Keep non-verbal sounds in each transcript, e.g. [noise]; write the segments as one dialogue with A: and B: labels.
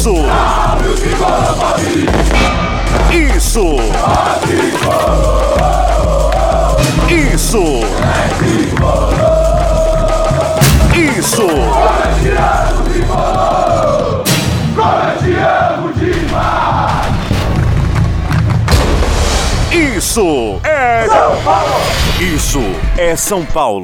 A: Isso! Isso! Isso! Isso! Isso é São Paulo! Isso é São Paulo!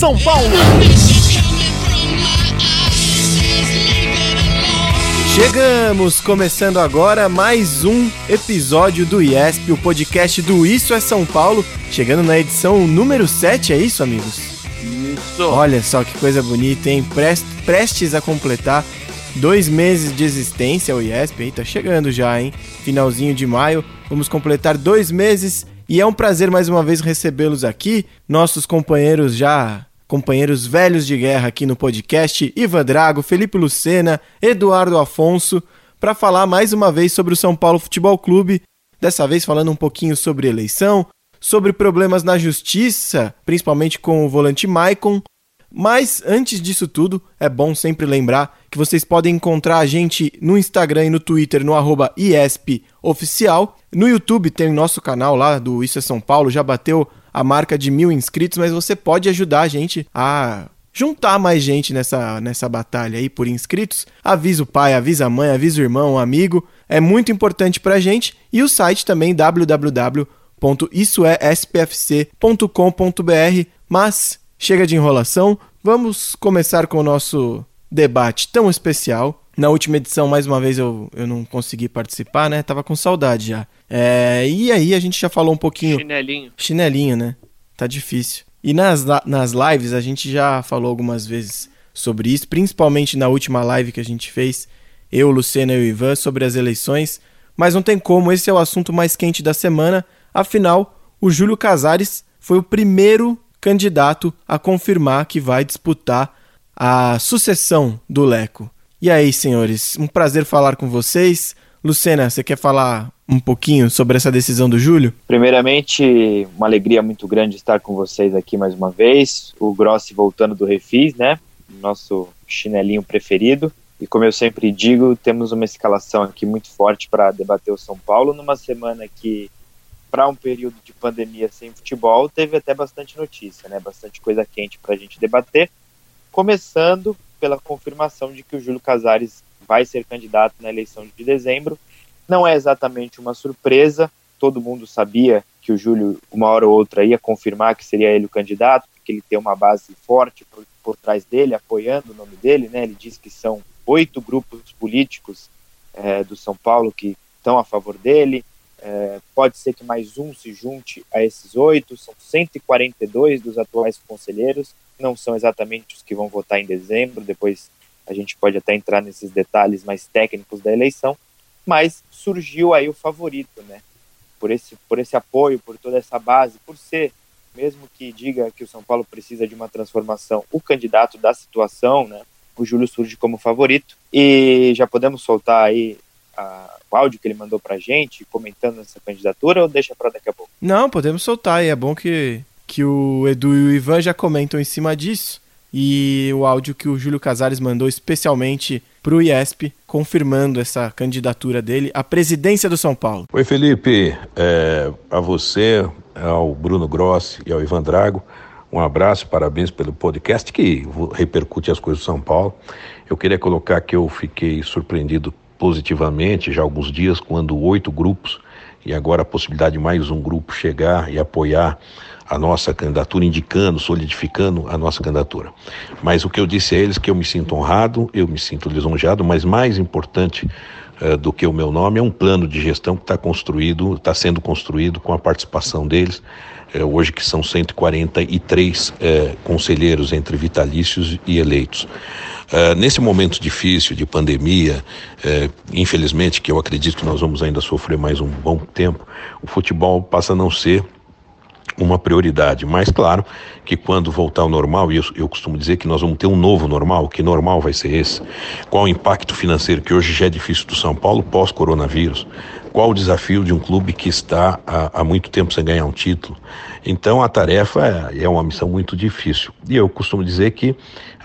A: São Paulo!
B: Chegamos, começando agora mais um episódio do IESP, o podcast do Isso é São Paulo, chegando na edição número 7, é isso, amigos?
C: Isso.
B: Olha só que coisa bonita, hein? Pres- Prestes a completar dois meses de existência o IESP, aí tá chegando já, hein? Finalzinho de maio, vamos completar dois meses e é um prazer mais uma vez recebê-los aqui, nossos companheiros já companheiros velhos de guerra aqui no podcast, Ivan Drago, Felipe Lucena, Eduardo Afonso, para falar mais uma vez sobre o São Paulo Futebol Clube, dessa vez falando um pouquinho sobre eleição, sobre problemas na justiça, principalmente com o volante Maicon. Mas antes disso tudo, é bom sempre lembrar que vocês podem encontrar a gente no Instagram e no Twitter no IESPOficial. No YouTube tem o nosso canal lá do Isso é São Paulo, já bateu a marca de mil inscritos, mas você pode ajudar a gente a juntar mais gente nessa, nessa batalha aí por inscritos. Avisa o pai, avisa a mãe, avisa o irmão, o amigo. É muito importante pra gente. E o site também, www.issoespfc.com.br. Mas chega de enrolação, vamos começar com o nosso debate tão especial. Na última edição, mais uma vez, eu, eu não consegui participar, né? Tava com saudade já. É, e aí a gente já falou um pouquinho.
C: Chinelinho.
B: Chinelinho, né? Tá difícil. E nas, nas lives a gente já falou algumas vezes sobre isso, principalmente na última live que a gente fez, eu, Lucena e o Ivan, sobre as eleições. Mas não tem como, esse é o assunto mais quente da semana. Afinal, o Júlio Casares foi o primeiro candidato a confirmar que vai disputar a sucessão do Leco. E aí, senhores, um prazer falar com vocês. Lucena, você quer falar um pouquinho sobre essa decisão do Júlio?
D: Primeiramente, uma alegria muito grande estar com vocês aqui mais uma vez. O Grossi voltando do Refis, né? Nosso chinelinho preferido. E como eu sempre digo, temos uma escalação aqui muito forte para debater o São Paulo numa semana que, para um período de pandemia sem futebol, teve até bastante notícia, né? Bastante coisa quente para a gente debater. Começando pela confirmação de que o Júlio Casares vai ser candidato na eleição de dezembro. Não é exatamente uma surpresa, todo mundo sabia que o Júlio, uma hora ou outra, ia confirmar que seria ele o candidato, porque ele tem uma base forte por, por trás dele, apoiando o nome dele, né? Ele diz que são oito grupos políticos eh, do São Paulo que estão a favor dele. Eh, pode ser que mais um se junte a esses oito, são 142 dos atuais conselheiros, não são exatamente os que vão votar em dezembro, depois a gente pode até entrar nesses detalhes mais técnicos da eleição, mas surgiu aí o favorito, né? Por esse, por esse apoio, por toda essa base, por ser, mesmo que diga que o São Paulo precisa de uma transformação, o candidato da situação, né? O Júlio surge como favorito e já podemos soltar aí a- áudio que ele mandou pra gente, comentando essa candidatura, ou deixa para daqui a pouco?
B: Não, podemos soltar, e é bom que, que o Edu e o Ivan já comentam em cima disso. E o áudio que o Júlio Casares mandou especialmente pro IESP, confirmando essa candidatura dele à presidência do São Paulo.
E: Oi, Felipe. É, a você, ao Bruno Grossi e ao Ivan Drago, um abraço, parabéns pelo podcast que repercute as coisas do São Paulo. Eu queria colocar que eu fiquei surpreendido positivamente já há alguns dias, quando oito grupos, e agora a possibilidade de mais um grupo chegar e apoiar a nossa candidatura, indicando, solidificando a nossa candidatura. Mas o que eu disse a eles que eu me sinto honrado, eu me sinto lisonjeado, mas mais importante eh, do que o meu nome é um plano de gestão que está construído, está sendo construído com a participação deles, eh, hoje que são 143 eh, conselheiros entre vitalícios e eleitos. Uh, nesse momento difícil de pandemia, infelizmente, que eu acredito que nós vamos ainda sofrer mais um bom tempo, o futebol passa a não ser uma prioridade. Mas claro que quando voltar ao normal, e eu, eu, costumo dizer que nós vamos ter um novo normal, que normal vai ser esse? Qual o impacto financeiro que hoje já é difícil do São Paulo pós-coronavírus? Qual o desafio de um clube que está há, há muito tempo sem ganhar um título? Então a tarefa é, é uma missão muito difícil. E eu costumo dizer que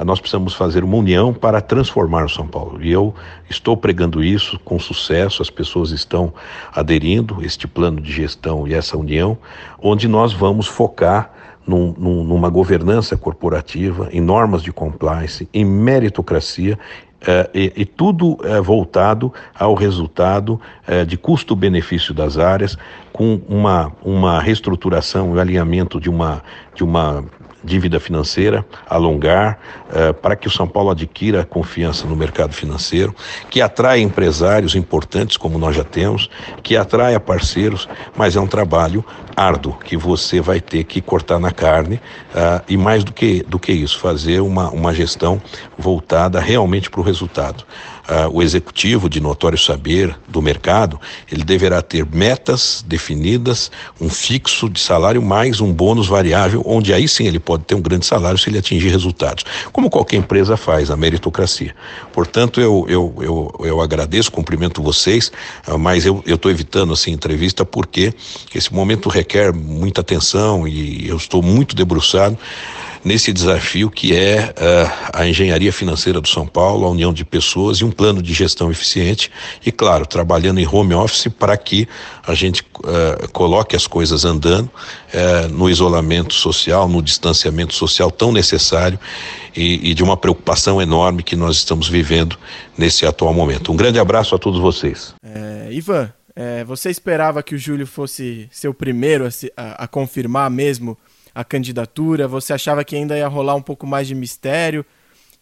E: nós precisamos fazer uma união para transformar o São Paulo. E eu estou pregando isso com sucesso, as pessoas estão aderindo este plano de gestão e essa união, onde nós vamos focar num, numa governança corporativa, em normas de compliance, em meritocracia Uh, e, e, tudo uh, voltado ao resultado uh, de custo-benefício das áreas, com uma, uma reestruturação e alinhamento de uma, de uma dívida financeira, alongar, uh, para que o São Paulo adquira confiança no mercado financeiro, que atrai empresários importantes, como nós já temos, que atraia parceiros, mas é um trabalho árduo que você vai ter que cortar na carne uh, e mais do que, do que isso, fazer uma, uma gestão voltada realmente para o resultado uh, o executivo de notório saber do mercado, ele deverá ter metas definidas, um fixo de salário mais um bônus variável, onde aí sim ele pode ter um grande salário se ele atingir resultados, como qualquer empresa faz, a meritocracia. Portanto, eu, eu, eu, eu agradeço, cumprimento vocês, uh, mas eu estou evitando assim entrevista porque esse momento requer muita atenção e eu estou muito debruçado nesse desafio que é uh, a engenharia financeira do São Paulo, a união de pessoas e um plano de gestão eficiente e, claro, trabalhando em home office para que a gente uh, coloque as coisas andando uh, no isolamento social, no distanciamento social tão necessário e, e de uma preocupação enorme que nós estamos vivendo nesse atual momento. Um grande abraço a todos vocês.
B: É, Ivan, é, você esperava que o Júlio fosse ser o primeiro a, a confirmar mesmo a candidatura? Você achava que ainda ia rolar um pouco mais de mistério?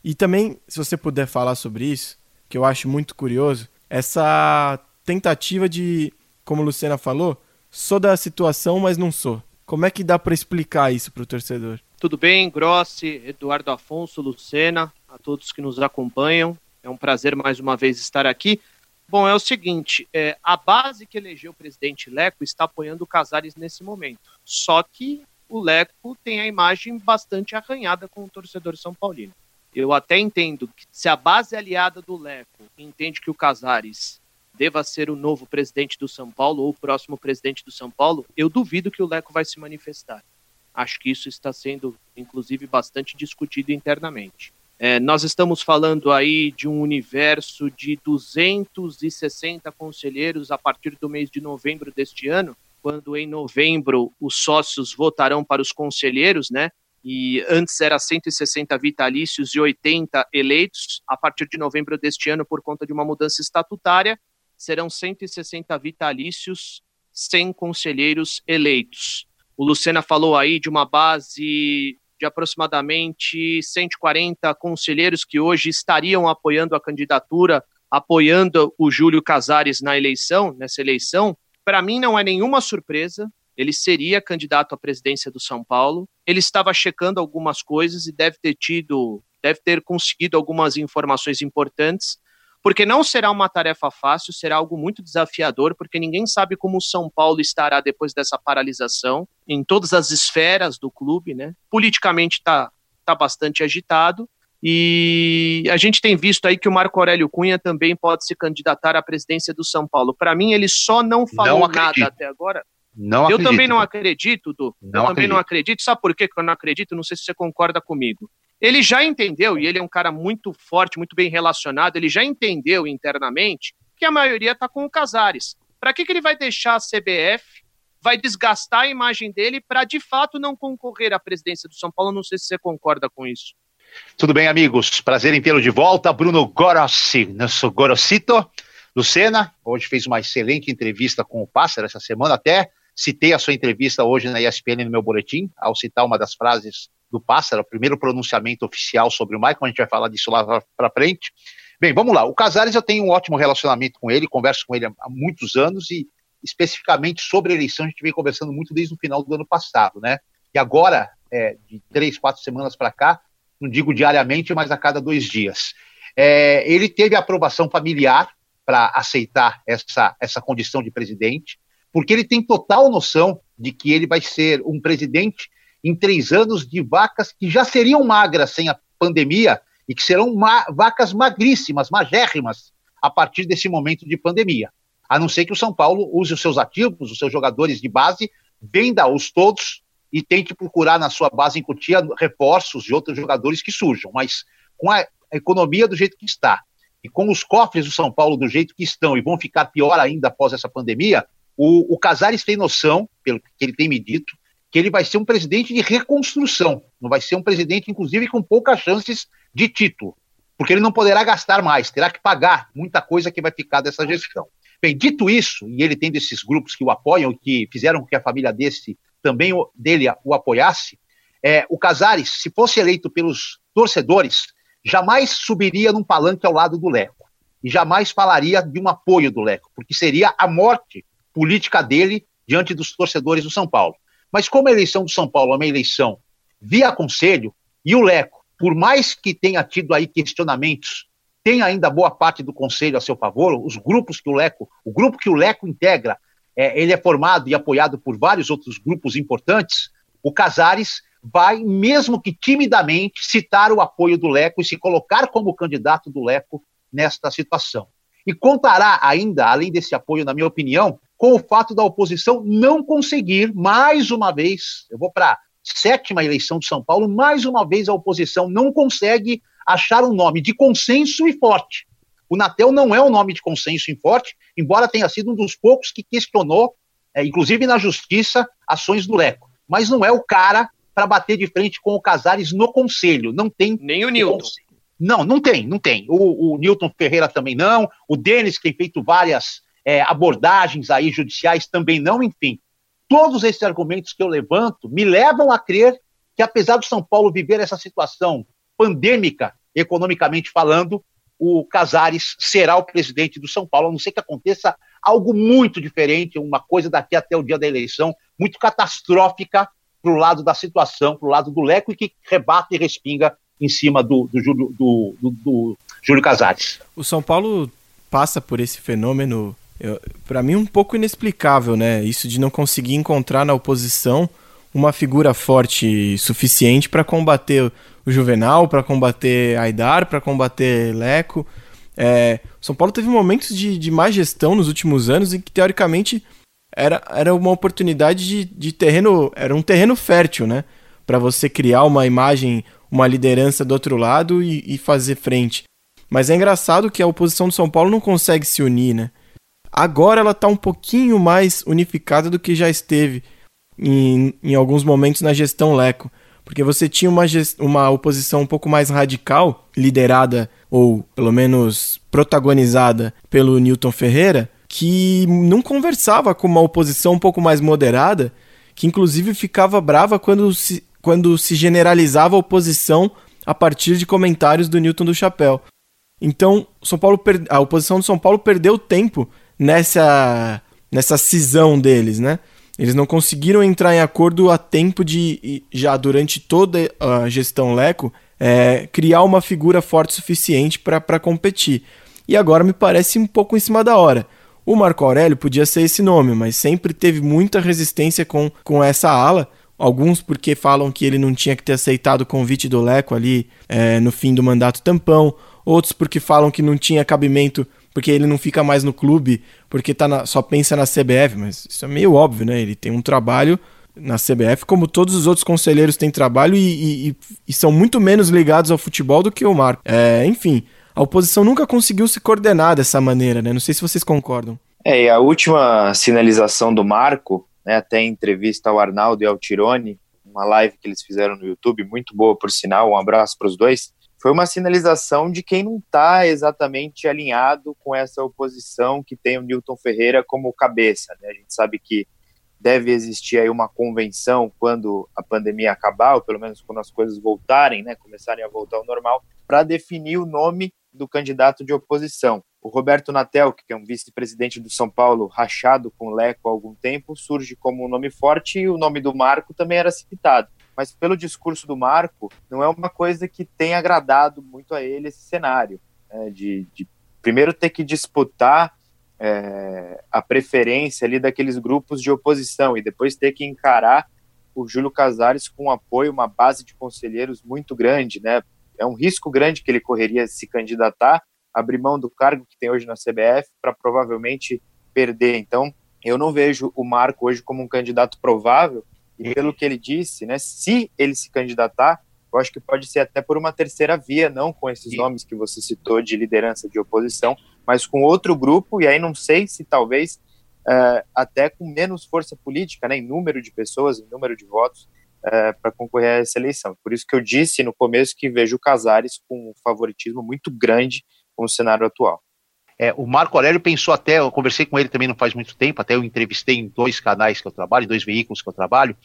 B: E também, se você puder falar sobre isso, que eu acho muito curioso, essa tentativa de, como Luciana falou, sou da situação, mas não sou. Como é que dá para explicar isso para o torcedor?
C: Tudo bem, Grossi, Eduardo Afonso, Lucena, a todos que nos acompanham. É um prazer mais uma vez estar aqui. Bom, é o seguinte: é, a base que elegeu o presidente Leco está apoiando o Casares nesse momento. Só que o Leco tem a imagem bastante arranhada com o torcedor São Paulino. Eu até entendo que se a base aliada do Leco entende que o Casares deva ser o novo presidente do São Paulo ou o próximo presidente do São Paulo, eu duvido que o Leco vai se manifestar. Acho que isso está sendo, inclusive, bastante discutido internamente. É, nós estamos falando aí de um universo de 260 conselheiros a partir do mês de novembro deste ano, quando em novembro os sócios votarão para os conselheiros, né? E antes era 160 vitalícios e 80 eleitos. A partir de novembro deste ano, por conta de uma mudança estatutária, serão 160 vitalícios sem conselheiros eleitos. O Lucena falou aí de uma base de aproximadamente 140 conselheiros que hoje estariam apoiando a candidatura, apoiando o Júlio Casares na eleição, nessa eleição. Para mim, não é nenhuma surpresa. Ele seria candidato à presidência do São Paulo. Ele estava checando algumas coisas e deve ter tido, deve ter conseguido algumas informações importantes, porque não será uma tarefa fácil, será algo muito desafiador, porque ninguém sabe como o São Paulo estará depois dessa paralisação em todas as esferas do clube, né? Politicamente está tá bastante agitado. E a gente tem visto aí que o Marco Aurélio Cunha também pode se candidatar à presidência do São Paulo. Para mim, ele só não falou não nada até agora. Não eu acredito. também não acredito, Du. Não eu também acredito. não acredito. Sabe por que eu não acredito? Não sei se você concorda comigo. Ele já entendeu, e ele é um cara muito forte, muito bem relacionado, ele já entendeu internamente que a maioria está com o Casares. Para que, que ele vai deixar a CBF, vai desgastar a imagem dele para de fato não concorrer à presidência do São Paulo? Não sei se você concorda com isso.
F: Tudo bem, amigos? Prazer em tê-lo de volta. Bruno Gorossi, nosso Gorosito. Lucena, hoje fez uma excelente entrevista com o Pássaro essa semana, até citei a sua entrevista hoje na ESPN no meu boletim, ao citar uma das frases do Pássaro, o primeiro pronunciamento oficial sobre o Michael, a gente vai falar disso lá para frente. Bem, vamos lá. O Casares, eu tenho um ótimo relacionamento com ele, converso com ele há muitos anos e especificamente sobre a eleição a gente vem conversando muito desde o final do ano passado, né? E agora, é, de três, quatro semanas para cá, não digo diariamente, mas a cada dois dias. É, ele teve aprovação familiar para aceitar essa, essa condição de presidente. porque ele tem total noção de que ele vai ser um presidente em três anos de vacas que já seriam magras sem a pandemia e que serão ma vacas magríssimas, magérrimas, a partir desse momento de pandemia. A não ser que o São Paulo use os seus ativos, os seus jogadores de base, venda-os todos e tente procurar na sua base Cotia reforços de outros jogadores que surjam. Mas com a economia do jeito que está e com os cofres do São Paulo do jeito que estão e vão ficar pior ainda após essa pandemia, o, o Casares tem noção, pelo que ele tem me dito, que ele vai ser um presidente de reconstrução, não vai ser um presidente, inclusive, com poucas chances de título, porque ele não poderá gastar mais, terá que pagar muita coisa que vai ficar dessa gestão. Bem, dito isso, e ele tem desses grupos que o apoiam, que fizeram com que a família desse também dele o apoiasse, é, o Casares, se fosse eleito pelos torcedores, jamais subiria num palanque ao lado do Leco e jamais falaria de um apoio do Leco, porque seria a morte política dele diante dos torcedores do São Paulo. Mas como a eleição do São Paulo é uma eleição via conselho, e o Leco, por mais que tenha tido aí questionamentos, tem ainda boa parte do conselho a seu favor, os grupos que o Leco, o grupo que o Leco integra, é, ele é formado e apoiado por vários outros grupos importantes, o Casares vai, mesmo que timidamente, citar o apoio do Leco e se colocar como candidato do Leco nesta situação. E contará ainda, além desse apoio, na minha opinião, com o fato da oposição não conseguir, mais uma vez, eu vou para a sétima eleição de São Paulo, mais uma vez a oposição não consegue achar um nome de consenso e forte. O Natel não é um nome de consenso e forte, embora tenha sido um dos poucos que questionou, é, inclusive na justiça, ações do Leco. Mas não é o cara para bater de frente com o Casares no conselho. Não tem.
C: Nem o Newton.
F: Não, não tem, não tem. O, o Newton Ferreira também não. O Denis, que tem feito várias é, abordagens aí judiciais, também não. Enfim, todos esses argumentos que eu levanto me levam a crer que, apesar do São Paulo viver essa situação pandêmica, economicamente falando, o Casares será o presidente do São Paulo, a não ser que aconteça algo muito diferente, uma coisa daqui até o dia da eleição, muito catastrófica para o lado da situação, para o lado do Leco, e que rebate e respinga em cima do, do, Júlio, do, do, do Júlio Casares.
B: O São Paulo passa por esse fenômeno, para mim, um pouco inexplicável, né? Isso de não conseguir encontrar na oposição uma figura forte suficiente para combater o Juvenal, para combater Aidar, para combater Leco. É, São Paulo teve momentos de, de má gestão nos últimos anos em que, teoricamente, era, era uma oportunidade de, de terreno, era um terreno fértil, né? Para você criar uma imagem, uma liderança do outro lado e, e, fazer frente. Mas é engraçado que a oposição do São Paulo não consegue se unir, né? Agora ela está um pouquinho mais unificada do que já esteve em, em alguns momentos na gestão Leco. Porque você tinha uma, uma oposição um pouco mais radical, liderada ou pelo menos protagonizada pelo Newton Ferreira, que não conversava com uma oposição um pouco mais moderada, que inclusive ficava brava quando se, quando se generalizava a oposição a partir de comentários do Newton do Chapéu. Então, São Paulo a oposição do São Paulo perdeu tempo nessa nessa cisão deles, né? Eles não conseguiram entrar em acordo a tempo de, já durante toda a gestão Leco, é, criar uma figura forte suficiente para competir. E agora me parece um pouco em cima da hora. O Marco Aurélio podia ser esse nome, mas sempre teve muita resistência com, com essa ala. Alguns porque falam que ele não tinha que ter aceitado o convite do Leco ali é, no fim do mandato tampão. Outros porque falam que não tinha cabimento porque ele não fica mais no clube, porque tá na, só pensa na CBF. Mas isso é meio óbvio, né? Ele tem um trabalho na CBF, como todos os outros conselheiros têm trabalho e, e, e são muito menos ligados ao futebol do que o Marco. É, enfim, a oposição nunca conseguiu se coordenar dessa maneira, né? Não sei se vocês concordam.
G: É, e a última sinalização do Marco, né, até em entrevista ao Arnaldo e ao Tirone, uma live que eles fizeram no YouTube, muito boa por sinal, um abraço para os dois, foi uma sinalização de quem não está exatamente alinhado com essa oposição que tem o Newton Ferreira como cabeça. Né? A gente sabe que deve existir aí uma convenção quando a pandemia acabar, ou pelo menos quando as coisas voltarem, né, começarem a voltar ao normal, para definir o nome do candidato de oposição. O Roberto Natel, que é um vice-presidente do São Paulo, rachado com Leco há algum tempo, surge como um nome forte e o nome do Marco também era citado. Mas pelo discurso do Marco, não é uma coisa que tenha agradado muito a ele esse cenário, né, de, de, primeiro ter que disputar
D: é, a preferência ali daqueles grupos de oposição e depois ter que encarar o Júlio Casares com apoio, uma base de conselheiros muito grande, né? É um risco grande que ele correria se candidatar, abrir mão do cargo que tem hoje na CBF para provavelmente perder. Então, eu não vejo o Marco hoje como um candidato provável, e pelo que ele disse, né, se ele se candidatar, eu acho que pode ser até por uma terceira via, não com esses nomes que você citou de liderança de oposição, mas com outro grupo, e aí não sei se talvez uh, até com menos força política, né, em número de pessoas, em número de votos, uh, é, para concorrer a essa eleição. Por isso que eu disse no começo que vejo o Casares com um favoritismo muito grande com o cenário atual.
F: É, o Marco Aurélio pensou até, eu conversei com ele também não faz muito tempo, até eu entrevistei em dois canais que eu trabalho, dois veículos que eu trabalho,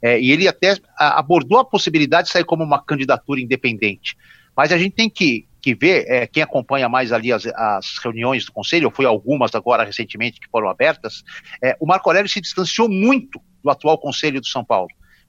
F: é, e ele até abordou a possibilidade de sair como uma candidatura independente. Mas a gente tem que, que ver, é, quem acompanha mais ali as, as reuniões do Conselho, foi algumas agora recentemente que foram abertas, é, o Marco Aurélio se distanciou muito do atual Conselho do São Paulo,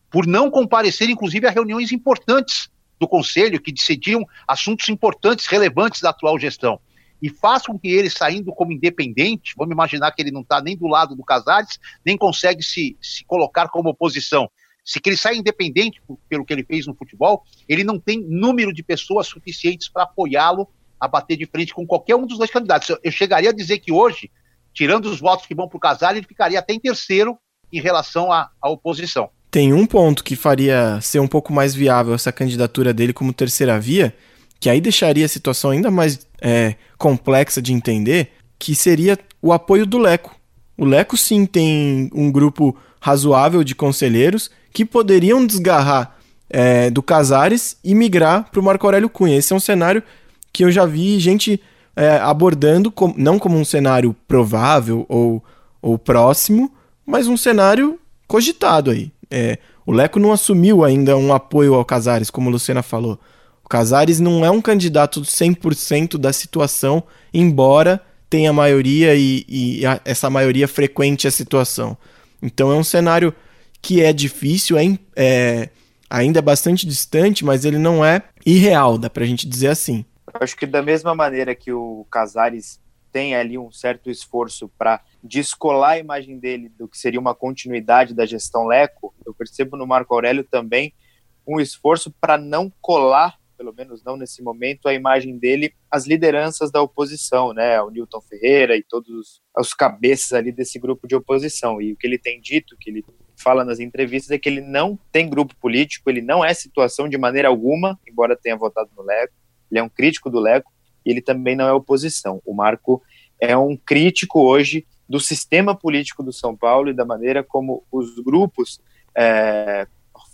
F: por não comparecer, inclusive, a reuniões importantes do Conselho, que decidiam assuntos importantes, relevantes da atual gestão. E faz com que ele, saindo como independente, vamos imaginar que ele não está nem do lado do Casares, nem consegue se, se colocar como oposição. Se ele sai independente pelo que ele fez no futebol, ele não tem número de pessoas suficientes para apoiá-lo a bater de frente com qualquer um dos dois candidatos. Eu chegaria a dizer que hoje, tirando os votos que vão para o Casal, ele ficaria até em terceiro em relação à, à oposição.
B: Tem um ponto que faria ser um pouco mais viável essa candidatura dele como terceira via, que aí deixaria a situação ainda mais é, complexa de entender, que seria o apoio do Leco. O Leco sim tem um grupo razoável de conselheiros que poderiam desgarrar é, do Casares e migrar para o Marco Aurélio Cunha. Esse é um cenário que eu já vi gente é, abordando, com, não como um cenário provável ou, ou próximo, mas um cenário cogitado aí. É, o Leco não assumiu ainda um apoio ao Casares, como a Luciana falou. Casares não é um candidato 100% da situação, embora tenha maioria e, e a, essa maioria frequente a situação. Então é um cenário que é difícil, é, é ainda é bastante distante, mas ele não é irreal, dá pra gente dizer assim.
D: Acho que da mesma maneira que o Casares tem ali um certo esforço para descolar a imagem dele do que seria uma continuidade da gestão Leco, eu percebo no Marco Aurélio também um esforço para não colar pelo menos não nesse momento, a imagem dele às lideranças da oposição, né? O Newton Ferreira e todos os cabeças ali desse grupo de oposição. E o que ele tem dito, que ele fala nas entrevistas, é que ele não tem grupo político, ele não é situação de maneira alguma, embora tenha votado no Leco, ele é um crítico do Leco, e ele também não é oposição. O Marco é um crítico hoje do sistema político do São Paulo e da maneira como os grupos é,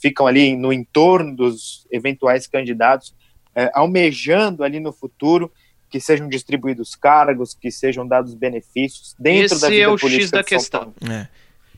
D: ficam ali no entorno dos eventuais candidatos, é, almejando ali no futuro que sejam distribuídos cargos, que sejam dados benefícios dentro
C: Esse
D: da vida
C: é o
D: política
C: X da questão. É.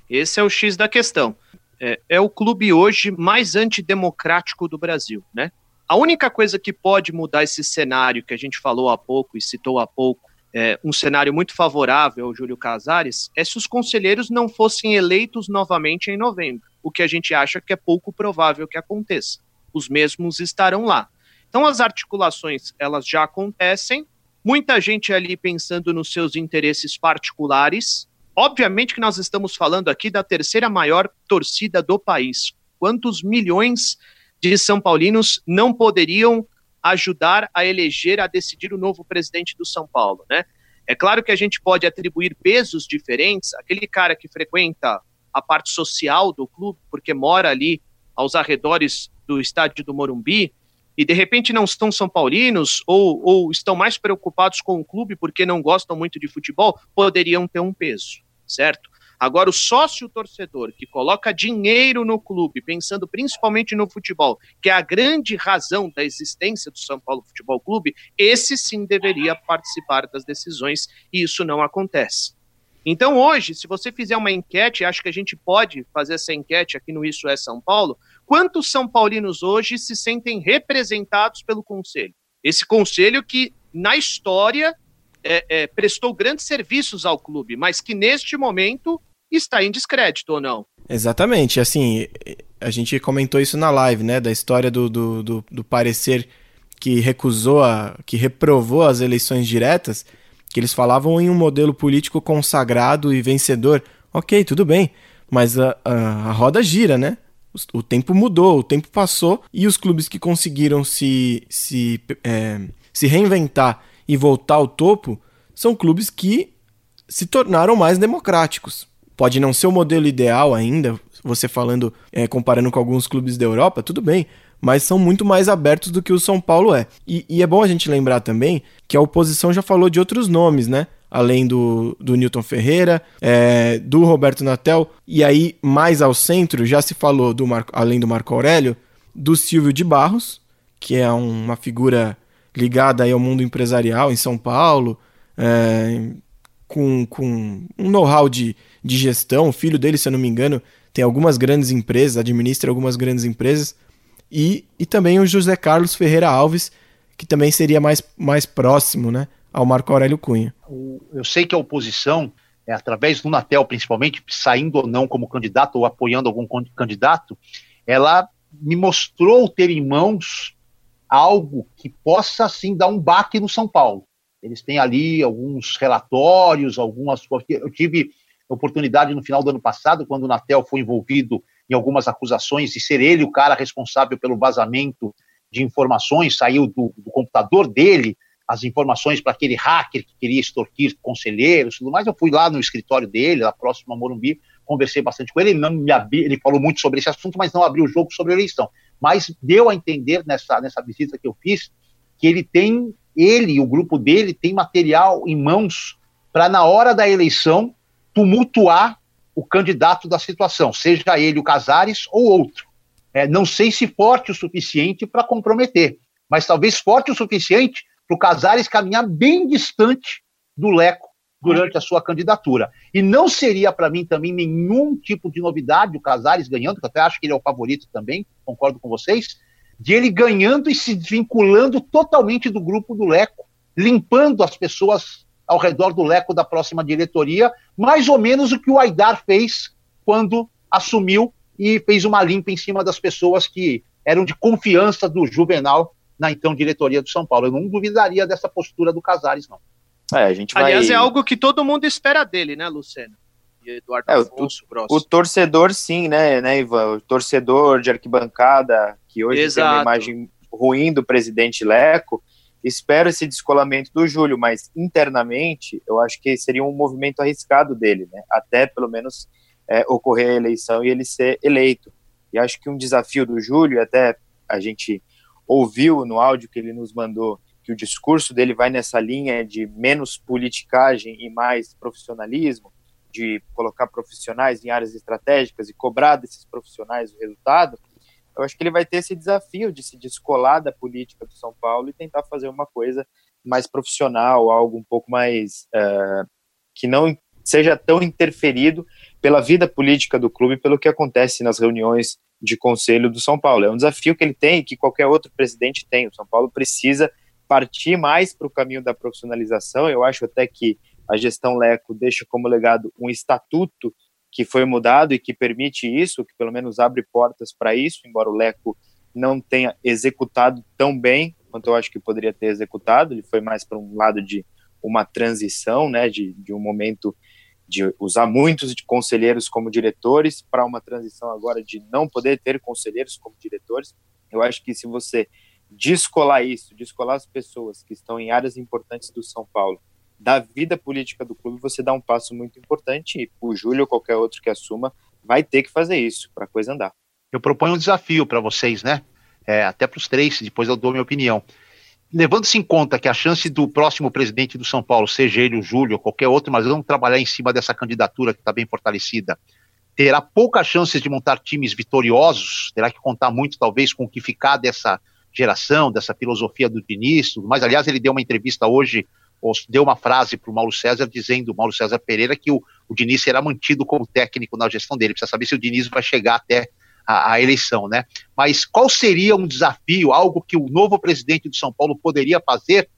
C: Esse é o X da questão. É, é o clube hoje mais antidemocrático do Brasil, né? A única coisa que pode mudar esse cenário que a gente falou há pouco e citou há pouco, é, um cenário muito favorável ao Júlio Casares, é se os conselheiros não fossem eleitos novamente em novembro o que a gente acha que é pouco provável que aconteça. Os mesmos estarão lá. Então as articulações, elas já acontecem, muita gente ali pensando nos seus interesses particulares. Obviamente que nós estamos falando aqui da terceira maior torcida do país. Quantos milhões de São Paulinos não poderiam ajudar a eleger, a decidir o novo presidente do São Paulo, né? É claro que a gente pode atribuir pesos diferentes. Aquele cara que frequenta a parte social do clube, porque mora ali aos arredores do estádio do Morumbi, e de repente não estão São Paulinos ou, ou estão mais preocupados com o clube porque não gostam muito de futebol, poderiam ter um peso, certo? Agora, o sócio torcedor que coloca dinheiro no clube, pensando principalmente no futebol, que é a grande razão da existência do São Paulo Futebol Clube, esse sim deveria participar das decisões e isso não acontece. Então, hoje, se você fizer uma enquete, acho que a gente pode fazer essa enquete aqui no Isso é São Paulo, quantos São Paulinos hoje se sentem representados pelo Conselho? Esse Conselho que, na história, é, é, prestou grandes serviços ao clube, mas que neste momento está em descrédito ou não?
B: Exatamente, assim, a gente comentou isso na live, né, da história do, do, do, do parecer que recusou, a, que reprovou as eleições diretas, que eles falavam em um modelo político consagrado e vencedor. Ok, tudo bem, mas a, a, a roda gira, né? O, o, tempo mudou, o tempo passou e os clubes que conseguiram se, se, é, se reinventar e voltar ao topo são clubes que se tornaram mais democráticos. Pode não ser o modelo ideal ainda, você falando, é, comparando com alguns clubes da Europa, tudo bem, mas são muito mais abertos do que o São Paulo é. E, e, é bom a gente lembrar também que a oposição já falou de outros nomes, né? Além do, do Newton Ferreira, é, do Roberto Natel, e aí mais ao centro já se falou, do Marco, além do Marco Aurélio, do Silvio de Barros, que é uma figura ligada aí ao mundo empresarial em São Paulo, é, com, com um know-how de, de gestão. O filho dele, se eu não me engano, tem algumas grandes empresas, administra algumas grandes empresas e, e também o José Carlos Ferreira Alves, que também seria mais, mais próximo né, ao Marco Aurélio Cunha.
F: Eu sei que a oposição, é, através do Natel principalmente, saindo ou não como candidato ou apoiando algum candidato, ela me mostrou ter em mãos algo que possa assim dar um baque no São Paulo. Eles têm ali alguns relatórios, algumas. Eu tive oportunidade no final do ano passado, quando o Natel foi envolvido em algumas acusações de ser ele o cara responsável pelo vazamento de informações, saiu do, do computador dele as informações para aquele hacker que queria extorquir conselheiros tudo mais. Eu fui lá no escritório dele, lá próximo a Morumbi, conversei bastante com ele. Ele, não me abri, ele falou muito sobre esse assunto, mas não abriu o jogo sobre a eleição. Mas deu a entender nessa, nessa visita que eu fiz que ele tem, ele o grupo dele tem material em mãos para, na hora da eleição, tumultuar o candidato da situação, seja ele o Casares ou outro. É, não sei se forte o suficiente para comprometer, mas talvez forte o suficiente para o Casares caminhar bem distante do Leco durante a sua candidatura. E não seria para mim também nenhum tipo de novidade o Casares ganhando, que eu até acho que ele é o favorito também, concordo com vocês, de ele ganhando e se desvinculando totalmente do grupo do Leco, limpando as pessoas ao redor do leco da próxima diretoria, mais ou menos o que o Aidar fez quando assumiu e fez uma limpa em cima das pessoas que eram de confiança do Juvenal na então diretoria do São Paulo. Eu não duvidaria dessa postura do Casares, não.
C: É, a gente vai... Aliás, é algo que todo mundo espera dele, né, Luciano?
D: Eduardo é, Afonso, o, o, torcedor, sim, né, né, Ivan? O torcedor de arquibancada, que hoje Exato. tem uma imagem ruim do presidente Leco, espero esse descolamento do Júlio, mas internamente eu acho que seria um movimento arriscado dele, né? Até pelo menos é, ocorrer a eleição e ele ser eleito. E acho que um desafio do Júlio, até a gente ouviu no áudio que ele nos mandou que o discurso dele vai nessa linha de menos politicagem e mais profissionalismo, de colocar profissionais em áreas estratégicas e cobrar desses profissionais o resultado eu acho que ele vai ter esse desafio de se descolar da política do São Paulo e tentar fazer uma coisa mais profissional, algo um pouco mais uh, que não seja tão interferido pela vida política do clube, pelo que acontece nas reuniões de conselho do São Paulo. É um desafio que ele tem que qualquer outro presidente tem. O São Paulo precisa partir mais para o caminho da profissionalização. Eu acho até que a gestão Leco deixa como legado um estatuto que foi mudado e que permite isso, que pelo menos abre portas para isso, embora o Leco não tenha executado tão bem quanto eu acho que poderia ter executado, ele foi mais para um lado de uma transição, né, de, de um momento de usar muitos de conselheiros como diretores para uma transição agora de não poder ter conselheiros como diretores. Eu acho que se você descolar isso, descolar as pessoas que estão em áreas importantes do São Paulo da vida política do clube, você dá um passo muito importante e o Júlio ou qualquer outro que assuma vai ter que fazer isso para a coisa andar.
F: Eu proponho um desafio para vocês, né? É, até para os três, depois eu dou minha opinião. Levando-se em conta que a chance do próximo presidente do São Paulo, seja ele o Júlio ou qualquer outro, mas vamos trabalhar em cima dessa candidatura que está bem fortalecida, terá poucas chances de montar times vitoriosos, terá que contar muito, talvez, com o que ficar dessa geração, dessa filosofia do Diniz, mas aliás, ele deu uma entrevista hoje deu uma frase para o Mauro César dizendo, Mauro César Pereira, que o, o Diniz será mantido como técnico na gestão dele. Precisa saber se o Diniz vai chegar até a, a, eleição, né? Mas qual seria um desafio, algo que o novo presidente de São Paulo poderia fazer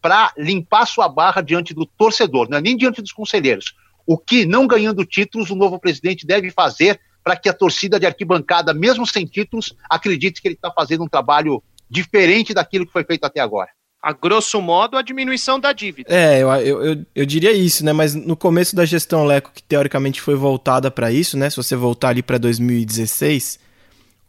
F: para limpar sua barra diante do torcedor, não é nem diante dos conselheiros? O que, não ganhando títulos, o novo presidente deve fazer para que a torcida de arquibancada, mesmo sem títulos, acredite que ele está fazendo um trabalho diferente daquilo que foi feito até agora?
C: A grosso modo, a diminuição da dívida.
B: É, eu, eu, eu, eu, diria isso, né? Mas no começo da gestão Leco, que teoricamente foi voltada para isso, né? Se você voltar ali para 2016,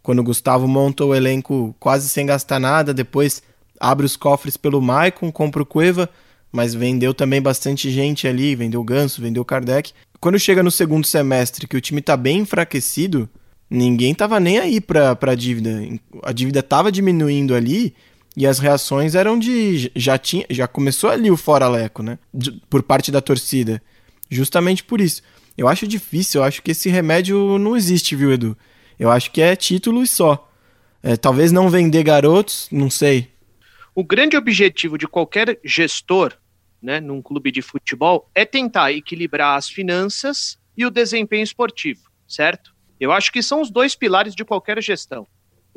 B: quando o Gustavo monta o elenco quase sem gastar nada, depois abre os cofres pelo Maicon, compra o Cueva, mas vendeu também bastante gente ali, vendeu o Ganso, vendeu o Kardec. Quando chega no segundo semestre, que o time tá bem enfraquecido, ninguém tava nem aí pra, pra dívida. A dívida tava diminuindo ali e as reações eram de. Já, tinha, já começou ali o fora-leco, né? De, por parte da torcida. Justamente por isso. Eu acho difícil, eu acho que esse remédio não existe, viu, Edu? Eu acho que é título e só. É, talvez não vender garotos, não sei.
C: O grande objetivo de qualquer gestor, né, num clube de futebol, é tentar equilibrar as finanças e o desempenho esportivo, certo? Eu acho que são os dois pilares de qualquer gestão: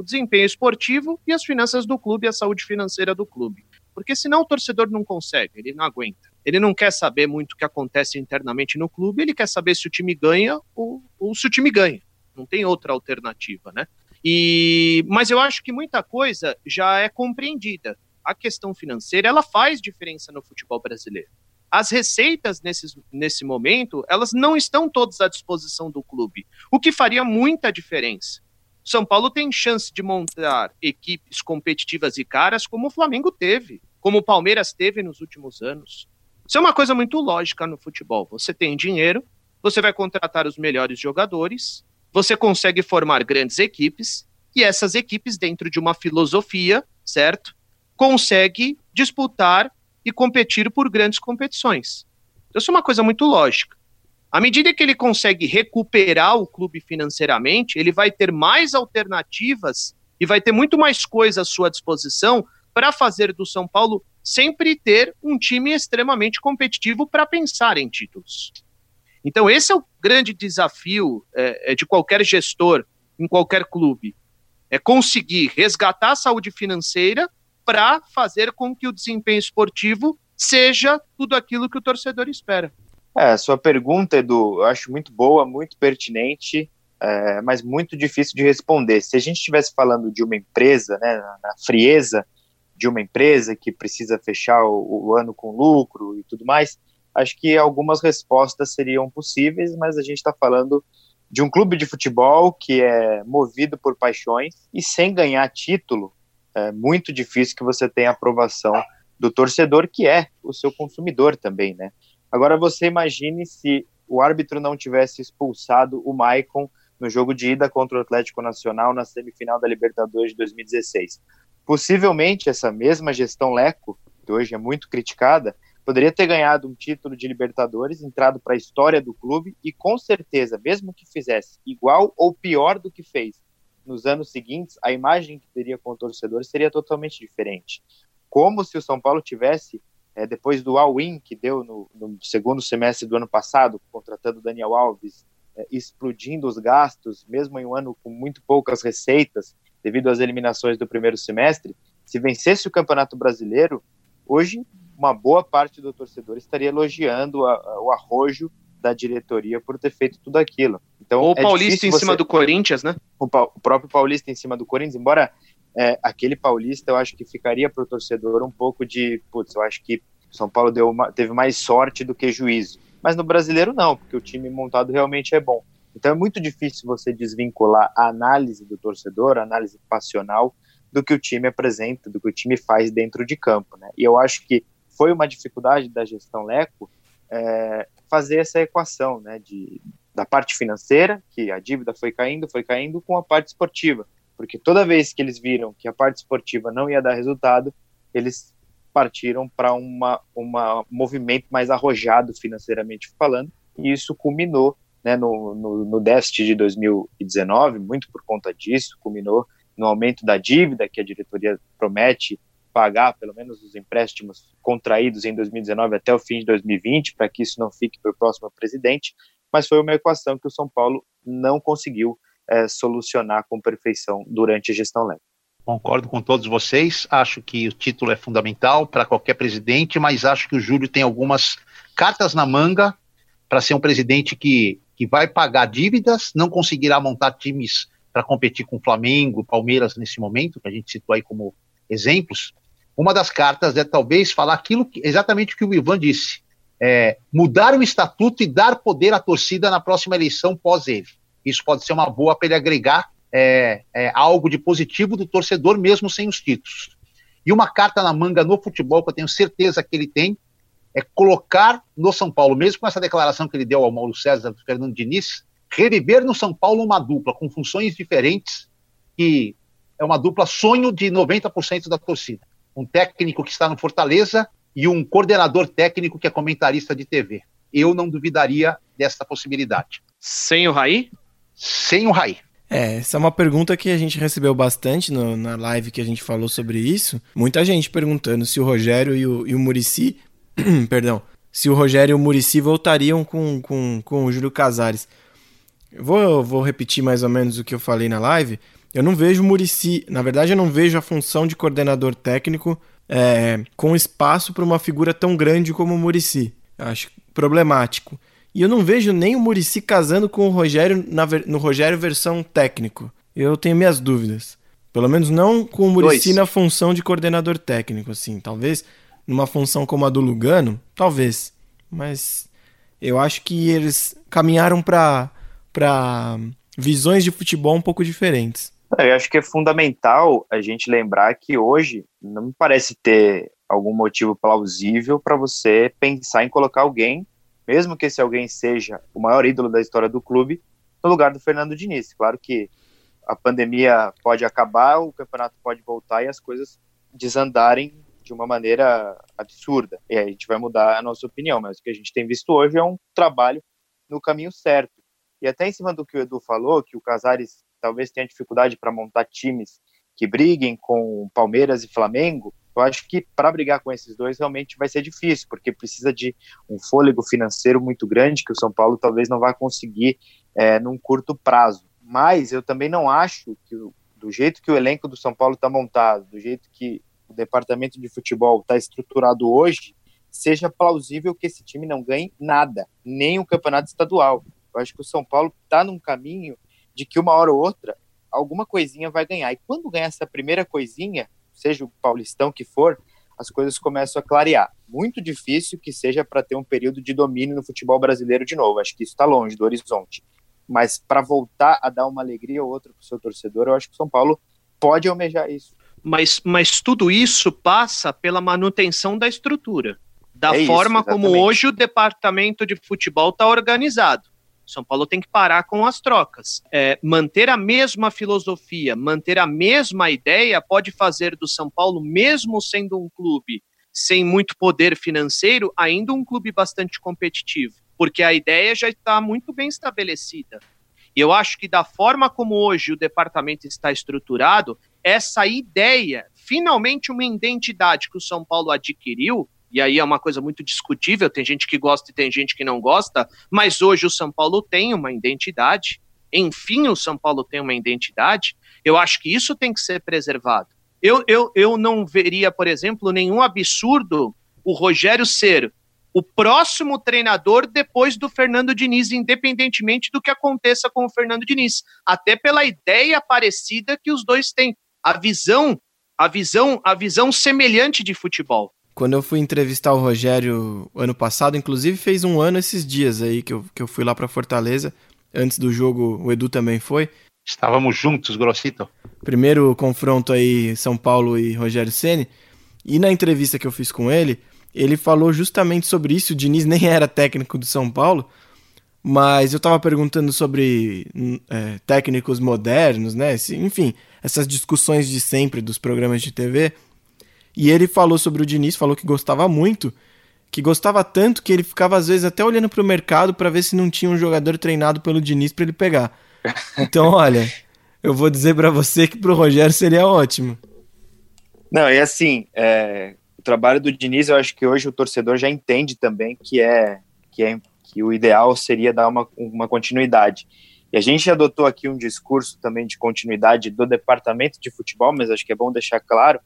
C: o desempenho esportivo e as finanças do clube e a saúde financeira do clube. Porque senão o torcedor não consegue, ele não aguenta. Ele não quer saber muito o que acontece internamente no clube, ele quer saber se o time ganha ou, ou se o time ganha. Não tem outra alternativa, né? E, mas eu acho que muita coisa já é compreendida. A questão financeira ela faz diferença no futebol brasileiro. As receitas nesses, nesse momento elas não estão todas à disposição do clube, o que faria muita diferença. São Paulo tem chance de montar equipes competitivas e caras como o Flamengo teve, como o Palmeiras teve nos últimos anos. Isso é uma coisa muito lógica no futebol. Você tem dinheiro, você vai contratar os melhores jogadores, você consegue formar grandes equipes e essas equipes, dentro de uma filosofia, certo? Consegue disputar e competir por grandes competições. Então, isso é uma coisa muito lógica. À medida que ele consegue recuperar o clube financeiramente, ele vai ter mais alternativas e vai ter muito mais coisa à sua disposição para fazer do São Paulo sempre ter um time extremamente competitivo para pensar em títulos. Então, esse é o grande desafio é, é, de qualquer gestor em qualquer clube: é conseguir resgatar a saúde financeira para fazer com que o desempenho esportivo seja tudo aquilo que o torcedor espera.
D: É, sua pergunta, Edu, eu acho muito boa, muito pertinente, é, mas muito difícil de responder. Se a gente estivesse falando de uma empresa, né, na frieza de uma empresa que precisa fechar o, o ano com lucro e tudo mais, acho que algumas respostas seriam possíveis, mas a gente está falando de um clube de futebol que é movido por paixões e sem ganhar título, é muito difícil que você tenha aprovação do torcedor, que é o seu consumidor também, né? Agora você imagine se o árbitro não tivesse expulsado o Maicon no jogo de ida contra o Atlético Nacional na semifinal da Libertadores de 2016. Possivelmente essa mesma gestão Leco, que hoje é muito criticada, poderia ter ganhado um título de Libertadores, entrado para a história do clube e com certeza, mesmo que fizesse igual ou pior do que fez nos anos seguintes, a imagem que teria com o torcedor seria totalmente diferente. Como se o São Paulo tivesse, é, depois do all-in que deu no, no, segundo semestre do ano passado, contratando Daniel Alves, é, explodindo os gastos, mesmo em um ano com muito poucas receitas, devido às eliminações do primeiro semestre, se vencesse o Campeonato Brasileiro, hoje uma boa parte do torcedor estaria elogiando a, a, o arrojo da diretoria por ter feito tudo aquilo.
C: Então, Ou o é Paulista em você... cima do Corinthians, né?
D: O, o, próprio Paulista em cima do Corinthians, embora é, aquele Paulista eu acho que ficaria para o torcedor um pouco de, putz, eu acho que São Paulo deu uma, teve mais sorte do que juízo. Mas no brasileiro não, porque o time montado realmente é bom. Então é muito difícil você desvincular a análise do torcedor, a análise passional, do que o time apresenta, do que o time faz dentro de campo. Né? E eu acho que foi uma dificuldade da gestão Leco é, fazer essa equação né, de, da parte financeira, que a dívida foi caindo, foi caindo, com a parte esportiva. Porque toda vez que eles viram que a parte esportiva não ia dar resultado, eles partiram para um uma movimento mais arrojado financeiramente falando, e isso culminou né, no, no, no déficit de 2019, muito por conta disso, culminou no aumento da dívida que a diretoria promete pagar pelo menos os empréstimos contraídos em 2019 até o fim de 2020, para que isso não fique para o próximo presidente, mas foi uma equação que o São Paulo não conseguiu é, solucionar com perfeição durante a gestão Leme.
F: Concordo com todos vocês, acho que o título é fundamental para qualquer presidente, mas acho que o Júlio tem algumas cartas na manga para ser um presidente que, que vai pagar dívidas, não conseguirá montar times para competir com Flamengo, Palmeiras nesse momento, que a gente citou aí como exemplos, Uma das cartas é talvez falar aquilo que, exatamente o que o Ivan disse. É, mudar o estatuto e dar poder à torcida na próxima eleição pós ele. Isso pode ser uma boa para ele agregar é, é, algo de positivo do torcedor, mesmo sem os títulos. E uma carta na manga no futebol, que eu tenho certeza que ele tem, é colocar no São Paulo, mesmo com essa declaração que ele deu ao Mauro César, do Fernando Diniz, reviver no São Paulo uma dupla com funções diferentes, que é uma dupla sonho de 90% da torcida. Um técnico que está no Fortaleza e um coordenador técnico que é comentarista de TV. Eu não duvidaria dessa possibilidade.
C: Sem o Raí?
F: Sem o Raí.
B: É, essa é uma pergunta que a gente recebeu bastante no, na live que a gente falou sobre isso. Muita gente perguntando se o Rogério e o, e o Murici, [clears throat] perdão, se o Rogério e o Murici voltariam com, com, com o Júlio Casares. Vou, vou repetir mais ou menos o que eu falei na live. Eu não vejo o Murici, na verdade, eu não vejo a função de coordenador técnico é, com espaço para uma figura tão grande como o Murici. Acho problemático. E eu não vejo nem o Murici casando com o Rogério na, no Rogério versão técnico. Eu tenho minhas dúvidas. Pelo menos não com o Murici na função de coordenador técnico, assim. Talvez numa função como a do Lugano, talvez. Mas eu acho que eles caminharam para visões de futebol um pouco diferentes.
D: Eu acho que é fundamental a gente lembrar que hoje não me parece ter algum motivo plausível para você pensar em colocar alguém mesmo que esse alguém seja o maior ídolo da história do clube, no lugar do Fernando Diniz. Claro que a pandemia pode acabar, o campeonato pode voltar e as coisas desandarem de uma maneira absurda. E aí a gente vai mudar a nossa opinião, mas o que a gente tem visto hoje é um trabalho no caminho certo. E até em cima do que o Edu falou, que o Casares talvez tenha dificuldade para montar times que briguem com Palmeiras e Flamengo, eu acho que para brigar com esses dois realmente vai ser difícil, porque precisa de um fôlego financeiro muito grande que o São Paulo talvez não vá conseguir é, num curto prazo. Mas eu também não acho que do jeito que o elenco do São Paulo está montado, do jeito que o departamento de futebol está estruturado hoje, seja plausível que esse time não ganhe nada, nem o campeonato estadual. Eu acho que o São Paulo está num caminho de que uma hora ou outra alguma coisinha vai ganhar. E quando ganhar essa primeira coisinha, seja o paulistão que for, as coisas começam a clarear. Muito difícil que seja para ter um período de domínio no futebol brasileiro de novo. Acho que isso está longe do horizonte. Mas para voltar a dar uma alegria ou outra para o seu torcedor, eu acho que o São Paulo pode almejar isso.
C: Mas, mas tudo isso passa pela manutenção da estrutura, da é forma isso, como hoje o departamento de futebol está organizado. São Paulo tem que parar com as trocas. É, manter a mesma filosofia, manter a mesma ideia pode fazer do São Paulo, mesmo sendo um clube sem muito poder financeiro, ainda um clube bastante competitivo, porque a ideia já está muito bem estabelecida. E eu acho que da forma como hoje o departamento está estruturado, essa ideia, finalmente uma identidade que o São Paulo adquiriu, e aí é uma coisa muito discutível, tem gente que gosta e tem gente que não gosta, mas hoje o São Paulo tem uma identidade, enfim, o São Paulo tem uma identidade, eu acho que isso tem que ser preservado. Eu, eu, eu não veria, por exemplo, nenhum absurdo o Rogério ser o próximo treinador depois do Fernando Diniz, independentemente do que aconteça com o Fernando Diniz, até pela ideia parecida que os dois têm, a visão, a visão, a visão semelhante de futebol.
B: Quando eu fui entrevistar o Rogério ano passado, inclusive fez um ano esses dias aí que eu, que eu fui lá para Fortaleza. Antes do jogo, o Edu também foi.
F: Estávamos juntos, Grossito.
B: Primeiro confronto aí, São Paulo e Rogério Ceni. E na entrevista que eu fiz com ele, ele falou justamente sobre isso. O Diniz nem era técnico do São Paulo, mas eu estava perguntando sobre é, técnicos modernos, né? Enfim, essas discussões de sempre dos programas de TV. E ele falou sobre o Diniz, falou que gostava muito, que gostava tanto que ele ficava às vezes até olhando para o mercado para ver se não tinha um jogador treinado pelo Diniz para ele pegar. [laughs] Então, olha, eu vou dizer para você que pro Rogério seria ótimo.
D: Não, e assim, é, o trabalho do Diniz, eu acho que hoje o torcedor já entende também que é que é que o ideal seria dar uma, uma continuidade. E a gente adotou aqui um discurso também de continuidade do departamento de futebol, mas acho que é bom deixar claro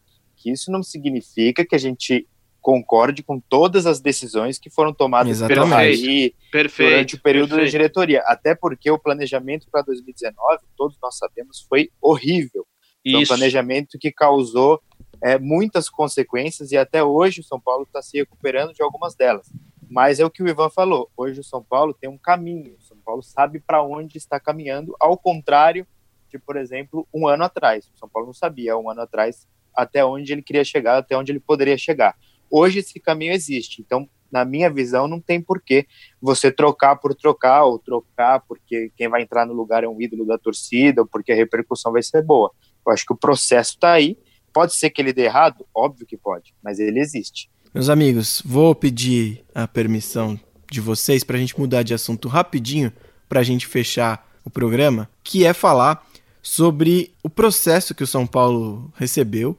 D: que isso não significa que a gente concorde com todas as decisões que foram tomadas
B: Exatamente. pelo
D: durante o período perfeito. da diretoria. Até porque o planejamento para 2019, todos nós sabemos, foi horrível. Foi um planejamento que causou é, muitas consequências e até hoje o São Paulo está se recuperando de algumas delas. Mas é o que o Ivan falou. Hoje o São Paulo tem um caminho. O São Paulo sabe para onde está caminhando, ao contrário de, por exemplo, um ano atrás. O São Paulo não sabia um ano atrás até onde ele queria chegar, até onde ele poderia chegar. Hoje esse caminho existe. Então, na minha visão, não tem porquê você trocar por trocar, ou trocar porque quem vai entrar no lugar é um ídolo da torcida, ou porque a repercussão vai ser boa. Eu acho que o processo está aí. Pode ser que ele dê errado? Óbvio que pode, mas ele existe.
B: Meus amigos, vou pedir a permissão de vocês para a gente mudar de assunto rapidinho, para a gente fechar o programa, que é falar sobre o processo que o São Paulo recebeu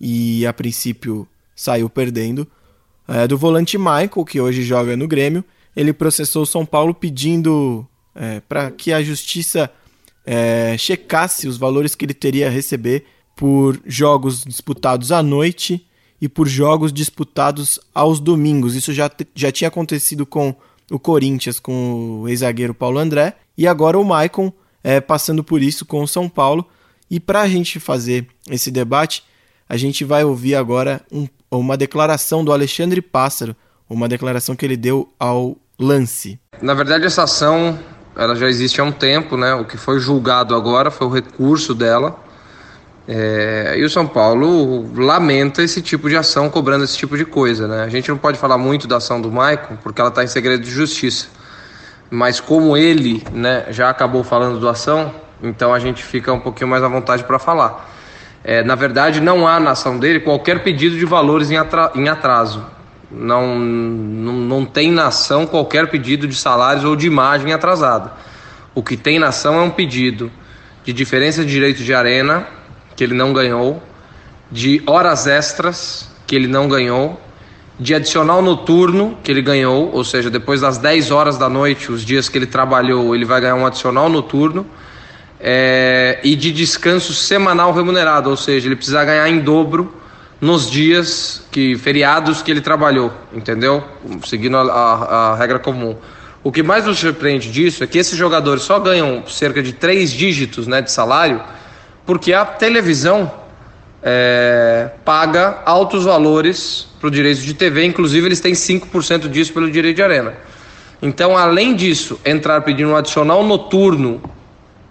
B: e a princípio saiu perdendo é, do volante Michael, que hoje joga no Grêmio. Ele processou o São Paulo pedindo é, para que a justiça é, checasse os valores que ele teria a receber por jogos disputados à noite e por jogos disputados aos domingos. Isso já, já tinha acontecido com o Corinthians, com o ex-zagueiro Paulo André, e agora o Maicon é, passando por isso com o São Paulo. E para a gente fazer esse debate, a gente vai ouvir agora um, uma declaração do Alexandre Pássaro, uma declaração que ele deu ao Lance.
H: Na verdade, essa ação ela já existe há um tempo, né? O que foi julgado agora foi o recurso dela é, e o São Paulo lamenta esse tipo de ação, cobrando esse tipo de coisa. Né? A gente não pode falar muito da ação do Maicon, porque ela está em segredo de justiça. Mas como ele né, já acabou falando do ação, então a gente fica um pouquinho mais à vontade para falar. É, na verdade, não há na ação dele qualquer pedido de valores em, atraso. Não, não, não tem na ação qualquer pedido de salários ou de imagem atrasada. O que tem na ação é um pedido de diferença de direito de arena que ele não ganhou, de horas extras, que ele não ganhou, de adicional noturno, que ele ganhou, ou seja, depois das 10 horas da noite, os dias que ele trabalhou, ele vai ganhar um adicional noturno, é, e de descanso semanal remunerado, ou seja, ele precisa ganhar em dobro nos dias que feriados que ele trabalhou, entendeu? Seguindo a, a, a regra comum. O que mais nos surpreende disso é que esses jogadores só ganham cerca de três dígitos né, de salário porque a televisão é, paga altos valores para o direito de TV, inclusive eles têm 5% disso pelo direito de arena. Então, além disso, entrar pedindo um adicional noturno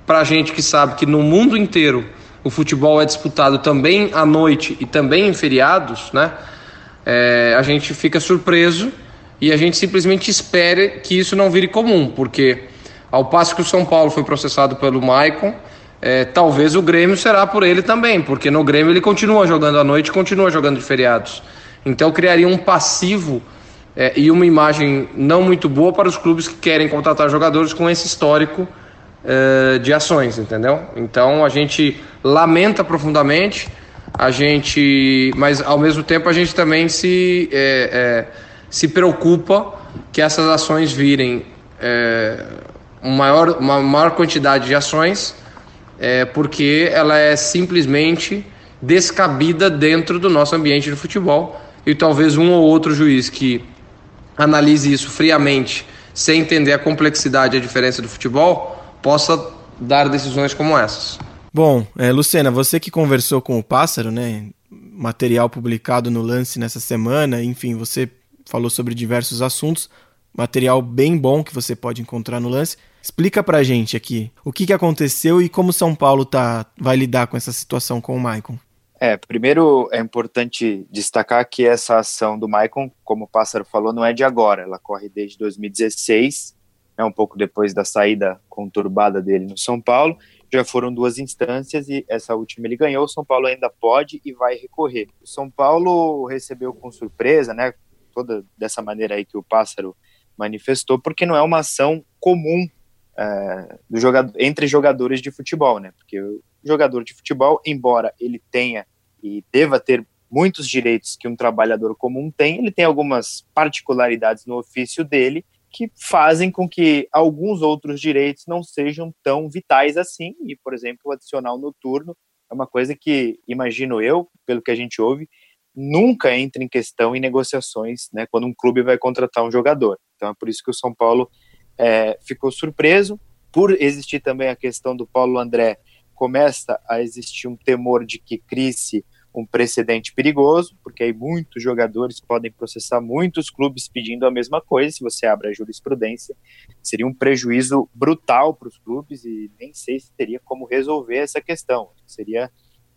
H: para gente que sabe que no mundo inteiro o futebol é disputado também à noite e também em feriados, né? É, a gente fica surpreso e a gente simplesmente espera que isso não vire comum, porque ao passo que o São Paulo foi processado pelo Maicon, é, talvez o Grêmio será por ele também, porque no Grêmio ele continua jogando à noite, continua jogando de feriados. Então criaria um passivo é, e uma imagem não muito boa para os clubes que querem contratar jogadores com esse histórico é, de ações, entendeu? Então a gente lamenta profundamente, a gente, mas ao mesmo tempo a gente também se é, é, se preocupa que essas ações virem é, uma maior, uma maior quantidade de ações porque ela é simplesmente descabida dentro do nosso ambiente de futebol e talvez um ou outro juiz que analise isso friamente, sem entender a complexidade e a diferença do futebol, possa dar decisões como essas.
B: Bom, é, Lucena, você que conversou com o Pássaro, né? Material publicado no Lance nessa semana, enfim, você falou sobre diversos assuntos, material bem bom que você pode encontrar no Lance. Explica pra gente aqui o que, que aconteceu e como São Paulo tá, vai lidar com essa situação com o Maicon.
D: É, primeiro é importante destacar que essa ação do Maicon, como o Pássaro falou, não é de agora, ela corre desde 2016, é um pouco depois da saída conturbada dele no São Paulo. Já foram duas instâncias e essa última ele ganhou. O São Paulo ainda pode e vai recorrer. O São Paulo recebeu com surpresa, né? Toda dessa maneira aí que o Pássaro manifestou, porque não é uma ação comum é, do jogador, entre jogadores de futebol, né? Porque o jogador de futebol, embora ele tenha e deva ter muitos direitos que um trabalhador comum tem, ele tem algumas particularidades no ofício dele que fazem com que alguns outros direitos não sejam tão vitais assim. E, por exemplo, o adicional noturno é uma coisa que, imagino eu, pelo que a gente ouve, nunca entra em questão em negociações, né, quando um clube vai contratar um jogador. Então é por isso que o São Paulo é, ficou surpreso. Por existir também a questão do Paulo André, começa a existir um temor de que crie um precedente perigoso, porque aí muitos jogadores podem processar muitos clubes pedindo a mesma coisa. Se você abre a jurisprudência, seria um prejuízo brutal para os clubes e nem sei se teria como resolver essa questão. Seria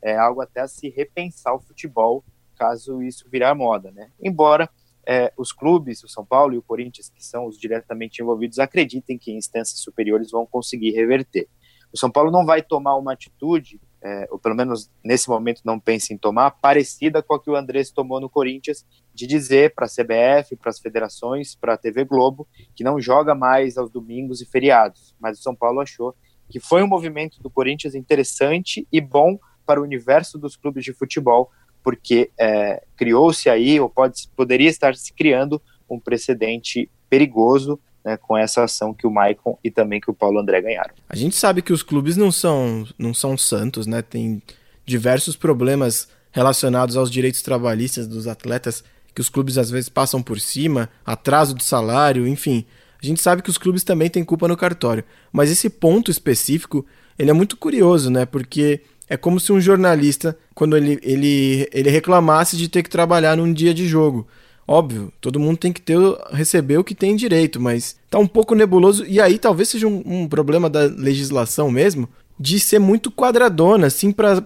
D: é, algo até a se repensar o futebol caso isso virar moda, né? Embora é, os clubes, o São Paulo e o Corinthians, que são os diretamente envolvidos, acreditem que instâncias superiores vão conseguir reverter. O São Paulo não vai tomar uma atitude, é, ou pelo menos nesse momento não pensa em tomar, parecida com a que o Andrés tomou no Corinthians, de dizer para a CBF, para as federações, para a TV Globo, que não joga mais aos domingos e feriados. Mas o São Paulo achou que foi um movimento do Corinthians interessante e bom para o universo dos clubes de futebol, porque é, criou-se aí, ou pode, poderia estar se criando, um precedente perigoso né, com essa ação que o Maicon e também que o Paulo André ganharam.
B: A gente sabe que os clubes não são, não são santos, né? Tem diversos problemas relacionados aos direitos trabalhistas dos atletas que os clubes às vezes passam por cima, atraso de salário, enfim. A gente sabe que os clubes também têm culpa no cartório, mas esse ponto específico, ele é muito curioso, né? Porque é como se um jornalista, quando ele, ele, ele reclamasse de ter que trabalhar num dia de jogo. Óbvio, todo mundo tem que ter receber o que tem direito, mas tá um pouco nebuloso. E aí talvez seja um, um problema da legislação mesmo, de ser muito quadradona, assim, para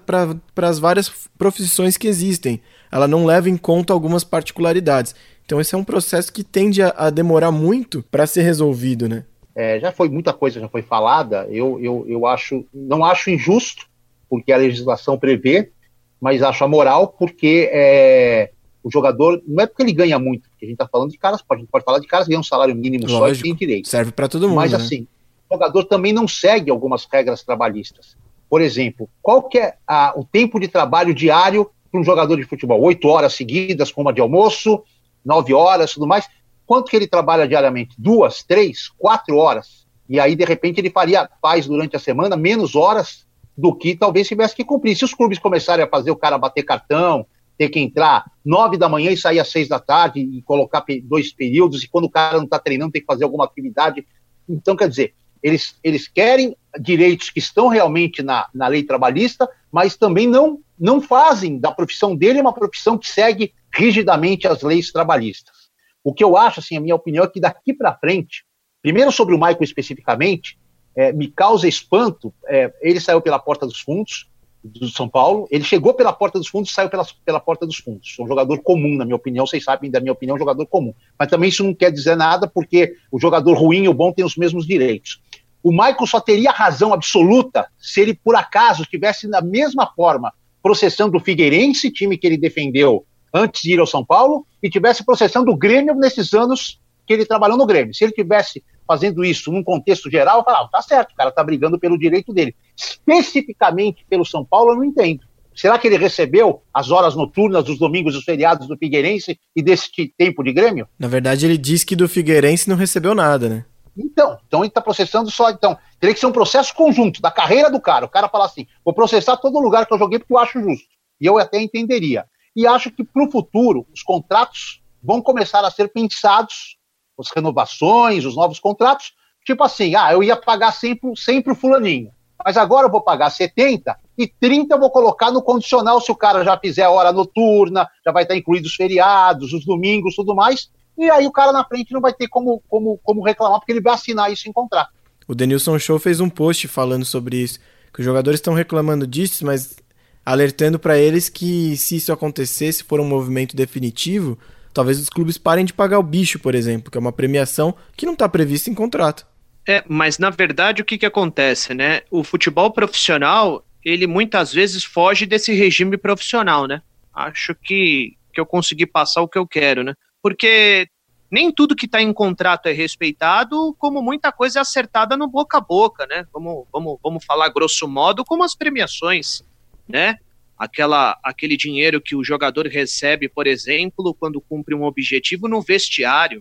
B: as várias profissões que existem. Ela não leva em conta algumas particularidades. Então esse é um processo que tende a, a demorar muito para ser resolvido, né?
F: É, já foi muita coisa já foi falada. Eu, eu, eu acho, não acho injusto porque a legislação prevê, mas acho a moral porque é, o jogador, não é porque ele ganha muito, porque a gente está falando de caras, a gente pode falar de caras que ganham um salário mínimo Lógico, só e tem direito.
B: Serve para todo mundo.
F: Mas
B: né?
F: assim, o jogador também não segue algumas regras trabalhistas. Por exemplo, qual que é a, o tempo de trabalho diário para um jogador de futebol? Oito horas seguidas, com uma de almoço, nove horas, tudo mais. Quanto que ele trabalha diariamente? Duas, três, quatro horas. E aí, de repente, ele faria, faz durante a semana menos horas do que talvez tivesse que cumprir. Se os clubes começarem a fazer o cara bater cartão, ter que entrar nove da manhã e sair às seis da tarde e colocar dois períodos, e quando o cara não está treinando tem que fazer alguma atividade. Então, quer dizer, eles, eles querem direitos que estão realmente na, na lei trabalhista, mas também não, não fazem da profissão dele uma profissão que segue rigidamente as leis trabalhistas. O que eu acho, assim, a minha opinião é que daqui para frente, primeiro sobre o Michael especificamente, é, me causa espanto. É, ele saiu pela porta dos fundos do São Paulo. Ele chegou pela porta dos fundos e saiu pela, pela porta dos fundos. Um jogador comum, na minha opinião. Vocês sabem da minha opinião, um jogador comum. Mas também isso não quer dizer nada, porque o jogador ruim e o bom têm os mesmos direitos. O Michael só teria razão absoluta se ele, por acaso, estivesse da mesma forma processando o Figueirense, time que ele defendeu antes de ir ao São Paulo, e tivesse processando o Grêmio nesses anos que ele trabalhou no Grêmio. Se ele tivesse fazendo isso num contexto geral, eu falava, tá certo, o cara tá brigando pelo direito dele. Especificamente pelo São Paulo, eu não entendo. Será que ele recebeu as horas noturnas dos domingos e os feriados do Figueirense e desse tempo de Grêmio?
B: Na verdade, ele diz que do Figueirense não recebeu nada, né?
F: Então, então ele está processando só. Então, teria que ser um processo conjunto da carreira do cara. O cara fala assim: vou processar todo lugar que eu joguei porque eu acho justo. E eu até entenderia. E acho que para o futuro, os contratos vão começar a ser pensados as renovações, os novos contratos, tipo assim, ah, eu ia pagar sempre, sempre o fulaninho, mas agora eu vou pagar 70 e 30 eu vou colocar no condicional se o cara já fizer a hora noturna, já vai estar incluído os feriados, os domingos, tudo mais, e aí o cara na frente não vai ter como, como, como reclamar, porque ele vai assinar isso em contrato.
B: O Denilson Show fez um post falando sobre isso, que os jogadores estão reclamando disso, mas alertando para eles que se isso acontecer, se for um movimento definitivo, Talvez os clubes parem de pagar o bicho, por exemplo, que é uma premiação que não está prevista em contrato.
C: É, mas na verdade o que, que acontece, né? O futebol profissional, ele muitas vezes foge desse regime profissional, né? Acho que, que eu consegui passar o que eu quero, né? Porque nem tudo que está em contrato é respeitado, como muita coisa é acertada no boca a boca, né? Vamos, vamos, vamos falar grosso modo como as premiações, né? Aquela, aquele dinheiro que o jogador recebe, por exemplo, quando cumpre um objetivo no vestiário,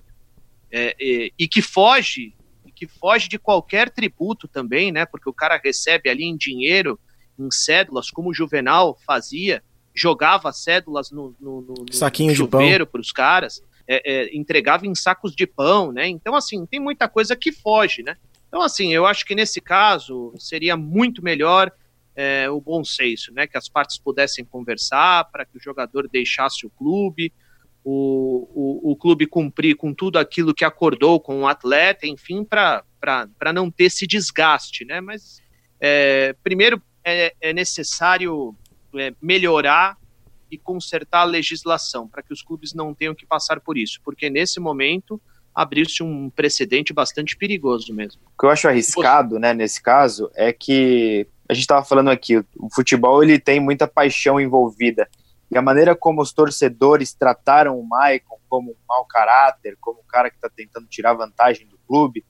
C: é, é, e que foge, que foge de qualquer tributo também, né? Porque o cara recebe ali em dinheiro, em cédulas, como o Juvenal fazia, jogava cédulas no, no, no,
B: Saquinho chuveiro
C: para os caras, é, é, entregava em sacos de pão, né? Então, assim, tem muita coisa que foge, né? Então, assim, eu acho que nesse caso seria muito melhor é, o bom senso, né? Que as partes pudessem conversar, para que o jogador deixasse o clube, o, o, o, clube cumprir com tudo aquilo que acordou com o atleta, enfim, para não ter esse desgaste, né? Mas é, primeiro é, é necessário é, melhorar e consertar a legislação para que os clubes não tenham que passar por isso, porque nesse momento abriu-se um precedente bastante perigoso mesmo.
D: O que eu acho arriscado, né, nesse caso, é que a gente estava falando aqui, o futebol ele tem muita paixão envolvida. E a maneira como os torcedores trataram o Maicon como um mau caráter, como um cara que está tentando tirar vantagem do clube,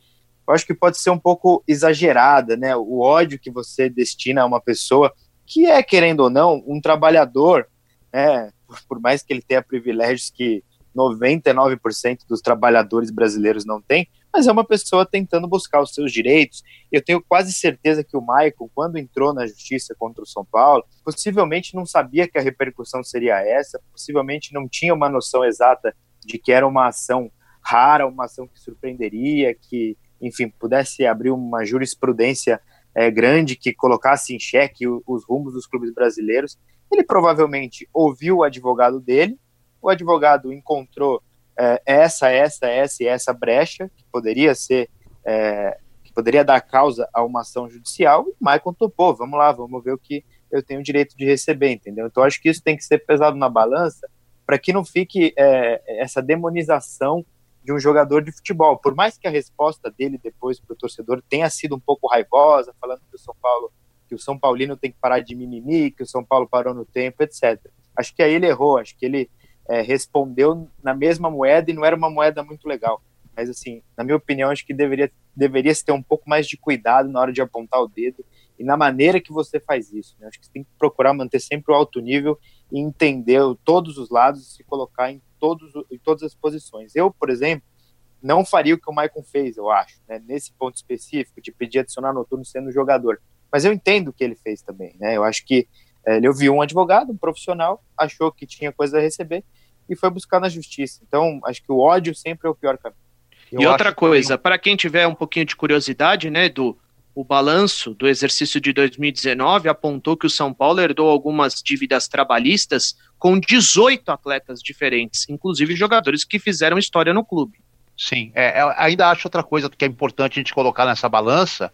D: eu acho que pode ser um pouco exagerada, né? O ódio que você destina a uma pessoa que é, querendo ou não, um trabalhador, né? Por mais que ele tenha privilégios que 99% dos trabalhadores brasileiros não têm, mas é uma pessoa tentando buscar os seus direitos. Eu tenho quase certeza que o Michael, quando entrou na justiça contra o São Paulo, possivelmente não sabia que a repercussão seria essa, possivelmente não tinha uma noção exata de que era uma ação rara, uma ação que surpreenderia, que, enfim, pudesse abrir uma jurisprudência é, grande que colocasse em xeque os rumos dos clubes brasileiros. Ele provavelmente ouviu o advogado dele, o advogado encontrou é, essa, essa, essa e essa brecha que poderia ser, é, que poderia dar causa a uma ação judicial, e Michael topou, vamos lá, vamos ver o que eu tenho direito de receber, entendeu? Então acho que isso tem que ser pesado na balança para que não fique é, essa demonização de um jogador de futebol. Por mais que a resposta dele depois para o torcedor tenha sido um pouco raivosa, falando que o São Paulo, que o São Paulino tem que parar de mimimi, que o São Paulo parou no tempo, etc. Acho que aí ele errou, acho que ele é, respondeu na mesma moeda e não era uma moeda muito legal. Mas, assim, na minha opinião, acho que deveria, deveria se ter um pouco mais de cuidado na hora de apontar o dedo e na maneira que você faz isso. Né? Acho que você tem que procurar manter sempre o alto nível e entender todos os lados e se colocar em, todos, em todas as posições. Eu, por exemplo, não faria o que o Maicon fez, eu acho, né? nesse ponto específico, de pedir adicionar noturno sendo jogador. Mas eu entendo o que ele fez também. Né? Eu acho que ele ouviu um advogado, um profissional, achou que tinha coisa a receber e foi buscar na justiça. Então, acho que o ódio sempre é o pior caminho.
C: Eu e outra coisa, que... para quem tiver um pouquinho de curiosidade, né, do o balanço do exercício de 2019 apontou que o São Paulo herdou algumas dívidas trabalhistas com 18 atletas diferentes, inclusive jogadores que fizeram história no clube.
F: Sim, é, ainda acho outra coisa que é importante a gente colocar nessa balança,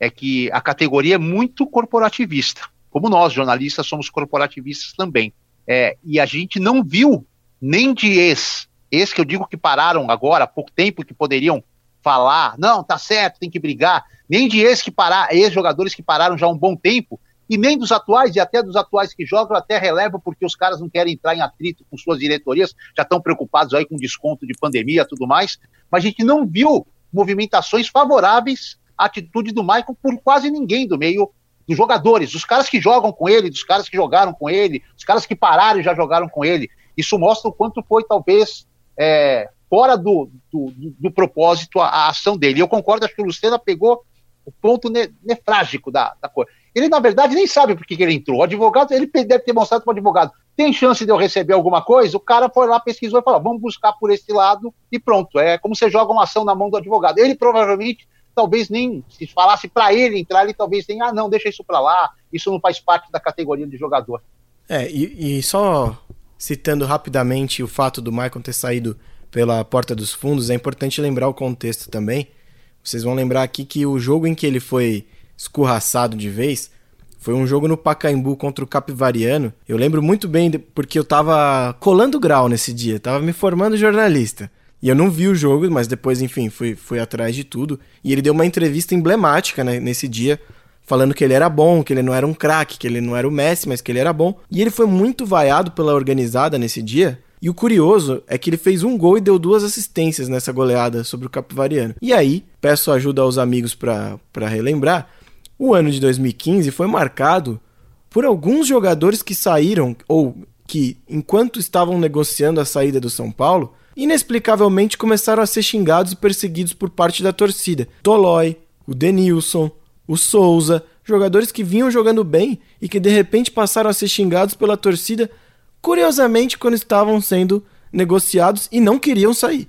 F: é que a categoria é muito corporativista como nós, jornalistas, somos corporativistas também. É, e a gente não viu nem de ex, ex que eu digo que pararam agora, há pouco tempo, que poderiam falar, não, tá certo, tem que brigar, nem de ex que parar, ex-jogadores que pararam já há um bom tempo, e nem dos atuais, e até dos atuais que jogam, até releva, porque os caras não querem entrar em atrito com suas diretorias, já estão preocupados aí com desconto de pandemia e tudo mais, mas a gente não viu movimentações favoráveis à atitude do Maicon por quase ninguém do meio dos jogadores, dos caras que jogam com ele, dos caras que jogaram com ele, dos caras que pararam e já jogaram com ele. Isso mostra o quanto foi, talvez, é, fora do, do, do, propósito a, a, ação dele. Eu concordo, acho que o Lucena pegou o ponto ne, nefrágico da, da coisa. Ele, na verdade, nem sabe por que, que ele entrou. O advogado, ele deve ter mostrado para o advogado: tem chance de eu receber alguma coisa? O cara foi lá, pesquisou e falou: vamos buscar por esse lado e pronto. É como você joga uma ação na mão do advogado. Ele provavelmente talvez nem, se falasse para ele entrar, ele talvez tenha, ah, não, deixa isso para lá, isso não faz parte da categoria de jogador.
B: É, e, e, só citando rapidamente o fato do Michael ter saído pela porta dos fundos, é importante lembrar o contexto também. Vocês vão lembrar aqui que o jogo em que ele foi escorraçado de vez foi um jogo no Pacaembu contra o Capivariano. Eu lembro muito bem porque eu tava colando grau nesse dia, tava me formando jornalista. E eu não vi o jogo, mas depois, enfim, fui, fui atrás de tudo. E ele deu uma entrevista emblemática né, nesse dia, falando que ele era bom, que ele não era um craque, que ele não era o Messi, mas que ele era bom. E ele foi muito vaiado pela organizada nesse dia. E o curioso é que ele fez um gol e deu duas assistências nessa goleada sobre o Capivariano. E aí, peço ajuda aos amigos para relembrar, o ano de 2015 foi marcado por alguns jogadores que saíram, ou que, enquanto estavam negociando a saída do São Paulo, inexplicavelmente começaram a ser xingados e perseguidos por parte da torcida. Tolói, o Denilson, o Souza, jogadores que vinham jogando bem e que de repente passaram a ser xingados pela torcida, curiosamente quando estavam sendo negociados e não queriam sair.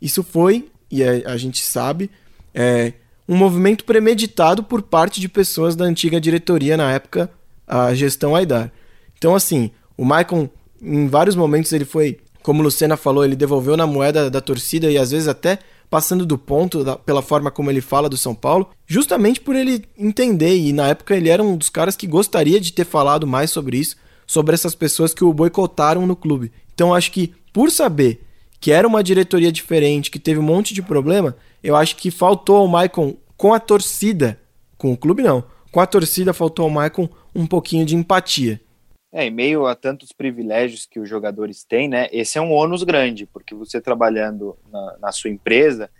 B: Isso foi, e a, a gente sabe, é, um movimento premeditado por parte de pessoas da antiga diretoria na época, a gestão Aidar. Então, assim, o Maicon, em vários momentos, ele foi, como Lucena falou, ele devolveu na moeda da torcida e às vezes até passando do ponto da, pela forma como ele fala do São Paulo, justamente por ele entender, e na época ele era um dos caras que gostaria de ter falado mais sobre isso, sobre essas pessoas que o boicotaram no clube. Então acho que por saber que era uma diretoria diferente, que teve um monte de problema, eu acho que faltou ao Maicon com a torcida, com o clube não, com a torcida faltou ao Maicon um pouquinho de empatia.
D: É, em meio a tantos privilégios que os jogadores têm, né? Esse é um ônus grande, porque você trabalhando na, na sua empresa,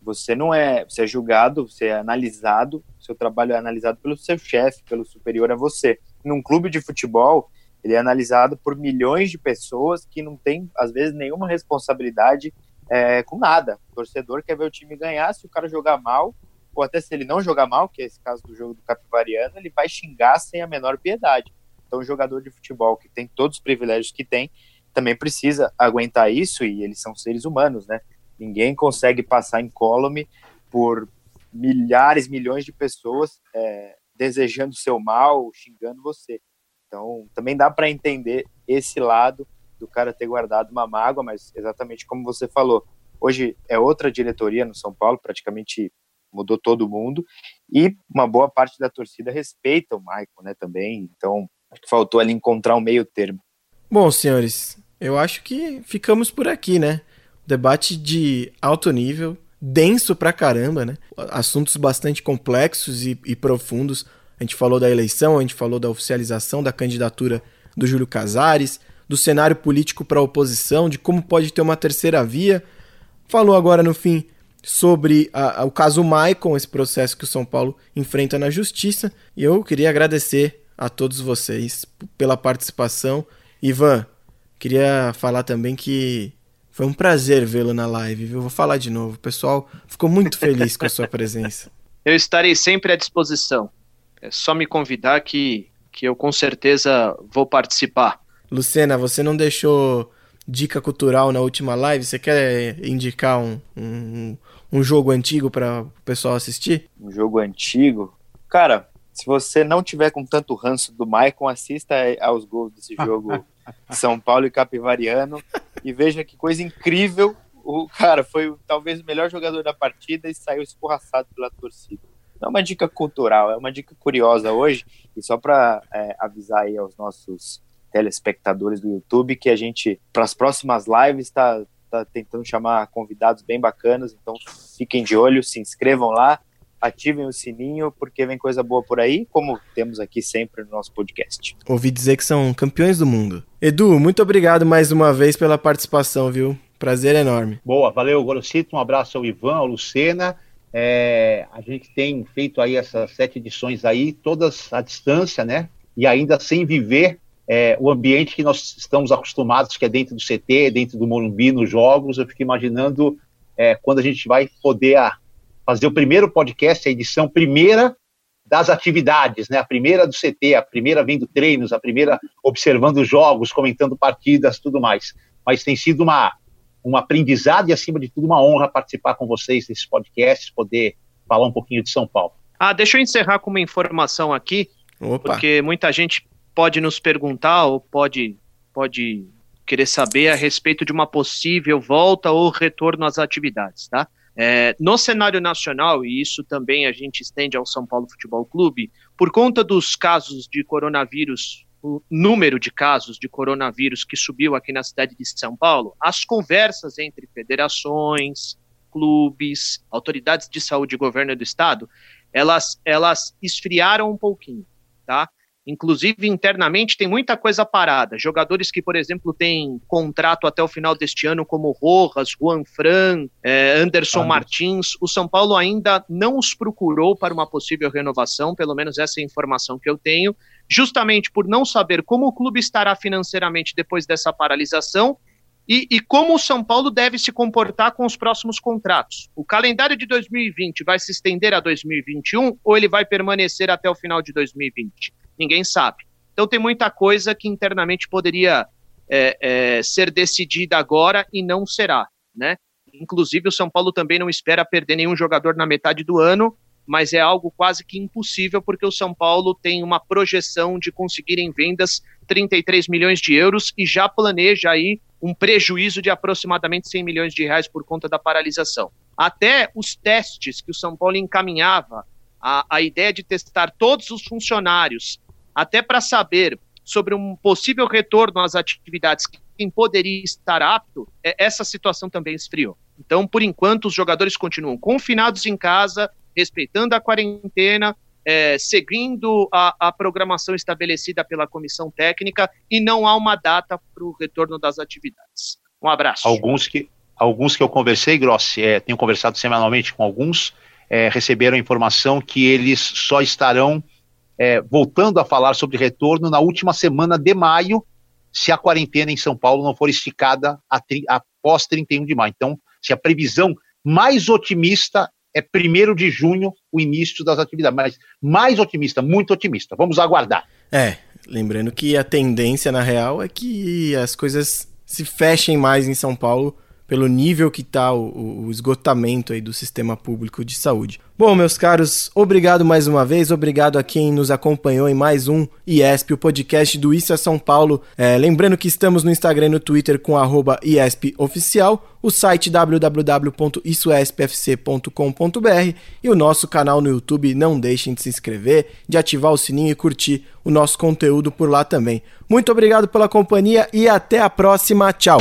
D: você não é, você é julgado, você é analisado, seu trabalho é analisado pelo seu chefe, pelo superior a você. Num clube de futebol, ele é analisado por milhões de pessoas que não têm, às vezes, nenhuma responsabilidade é, com nada. O torcedor quer ver o time ganhar, se o cara jogar mal, ou até se ele não jogar mal, que é esse caso do jogo do Capivariano, ele vai xingar sem a menor piedade. Então, o jogador de futebol que tem todos os privilégios que tem, também precisa aguentar isso, e eles são seres humanos, né? Ninguém consegue passar incólume por milhares, milhões de pessoas é, desejando seu mal, xingando você. Então, também dá para entender esse lado do cara ter guardado uma mágoa, mas exatamente como você falou, hoje é outra diretoria no São Paulo, praticamente mudou todo mundo, e uma boa parte da torcida respeita o Michael, né, também. Então, Acho que faltou ali encontrar um meio termo.
B: Bom, senhores, eu acho que ficamos por aqui, né? Debate de alto nível, denso pra caramba, né? Assuntos bastante complexos e, e profundos. A gente falou da eleição, a gente falou da oficialização da candidatura do Júlio Casares, do cenário político para a oposição, de como pode ter uma terceira via. Falou agora no fim sobre a, a, o caso Maicon, esse processo que o São Paulo enfrenta na justiça. E eu queria agradecer a todos vocês pela participação. Ivan, queria falar também que foi um prazer vê-lo na live, viu? Vou falar de novo. O pessoal ficou muito feliz com a sua presença. [laughs]
C: Eu estarei sempre à disposição. É só me convidar que, que eu com certeza vou participar.
B: Lucena, você não deixou dica cultural na última live? Você quer indicar um, um, um jogo antigo para o pessoal assistir?
D: Um jogo antigo? Cara, se você não tiver com tanto ranço do Maicon, assista aos gols desse jogo [laughs] São Paulo e Capivariano e veja que coisa incrível. O cara foi talvez o melhor jogador da partida e saiu escorraçado pela torcida. Não é uma dica cultural, é uma dica curiosa hoje. E só para é, avisar aí aos nossos telespectadores do YouTube que a gente, para as próximas lives, está tá tentando chamar convidados bem bacanas. Então fiquem de olho, se inscrevam lá ativem o sininho, porque vem coisa boa por aí, como temos aqui sempre no nosso podcast.
B: Ouvi dizer que são campeões do mundo. Edu, muito obrigado mais uma vez pela participação, viu? Prazer enorme.
F: Boa, valeu, Gorosito. Um abraço ao Ivan, ao Lucena. É, a gente tem feito aí essas sete edições aí, todas à distância, né? E ainda sem viver é, o ambiente que nós estamos acostumados, que é dentro do CT, dentro do Morumbi, nos jogos. Eu fico imaginando é, quando a gente vai poder a, fazer o primeiro podcast, a edição primeira das atividades, né? A primeira do CT, a primeira vendo treinos, a primeira observando jogos, comentando partidas, tudo mais. Mas tem sido uma um aprendizado e acima de tudo uma honra participar com vocês desses podcasts, poder falar um pouquinho de São Paulo.
C: Ah, deixa eu encerrar com uma informação aqui, Opa. porque muita gente pode nos perguntar ou pode pode querer saber a respeito de uma possível volta ou retorno às atividades, tá? É, no cenário nacional, e isso também a gente estende ao São Paulo Futebol Clube, por conta dos casos de coronavírus, o número de casos de coronavírus que subiu aqui na cidade de São Paulo, as conversas entre federações, clubes, autoridades de saúde e governo do estado, elas, elas esfriaram um pouquinho, tá? Inclusive, internamente, tem muita coisa parada. Jogadores que, por exemplo, têm contrato até o final deste ano, como Rojas, Juan Fran, eh, Anderson ah, Martins. O São Paulo ainda não os procurou para uma possível renovação, pelo menos essa é a informação que eu tenho, justamente por não saber como o clube estará financeiramente depois dessa paralisação e, e, como o São Paulo deve se comportar com os próximos contratos. O calendário de 2020 vai se estender a 2021 ou ele vai permanecer até o final de 2020? Ninguém sabe. Então tem muita coisa que internamente poderia é, é, ser decidida agora e não será, né? Inclusive o São Paulo também não espera perder nenhum jogador na metade do ano, mas é algo quase que impossível porque o São Paulo tem uma projeção de conseguir em vendas 33 milhões de euros e já planeja aí um prejuízo de aproximadamente 100 milhões de reais por conta da paralisação. Até os testes que o São Paulo encaminhava, a, a ideia de testar todos os funcionários, até para saber sobre um possível retorno às atividades, quem poderia estar apto, é, essa situação também esfriou. Então, por enquanto, os jogadores continuam confinados em casa, respeitando a quarentena, é, seguindo a, a, programação estabelecida pela comissão técnica e não há uma data para o retorno das atividades. Um abraço.
F: Alguns que, alguns que eu conversei, Grossi, é, tenho conversado semanalmente com alguns, é, receberam a informação que eles só estarão é, voltando a falar sobre retorno na última semana de maio, se a quarentena em São Paulo não for esticada tri, após 31 de maio. Então, se a previsão mais otimista é 1 de junho o início das atividades, mas mais otimista, muito otimista. Vamos aguardar.
B: É, lembrando que a tendência, na real, é que as coisas se fechem mais em São Paulo pelo nível que está o, o, esgotamento aí do sistema público de saúde. Bom, meus caros, obrigado mais uma vez, obrigado a quem nos acompanhou em mais um IESP, o podcast do Isso é São Paulo. É, lembrando que estamos no Instagram e no Twitter com arroba IESPOficial, o site www.issoespfc.com.br e o nosso canal no YouTube. Não deixem de se inscrever, de ativar o sininho e curtir o nosso conteúdo por lá também. Muito obrigado pela companhia e até a próxima. Tchau!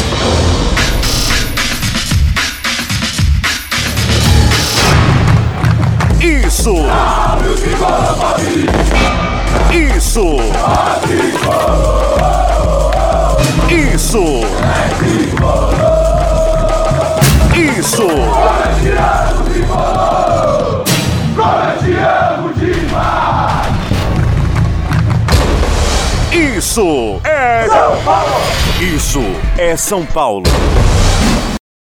A: Isso! Isso! Isso! Isso! Isso é São Paulo! Isso é São Paulo!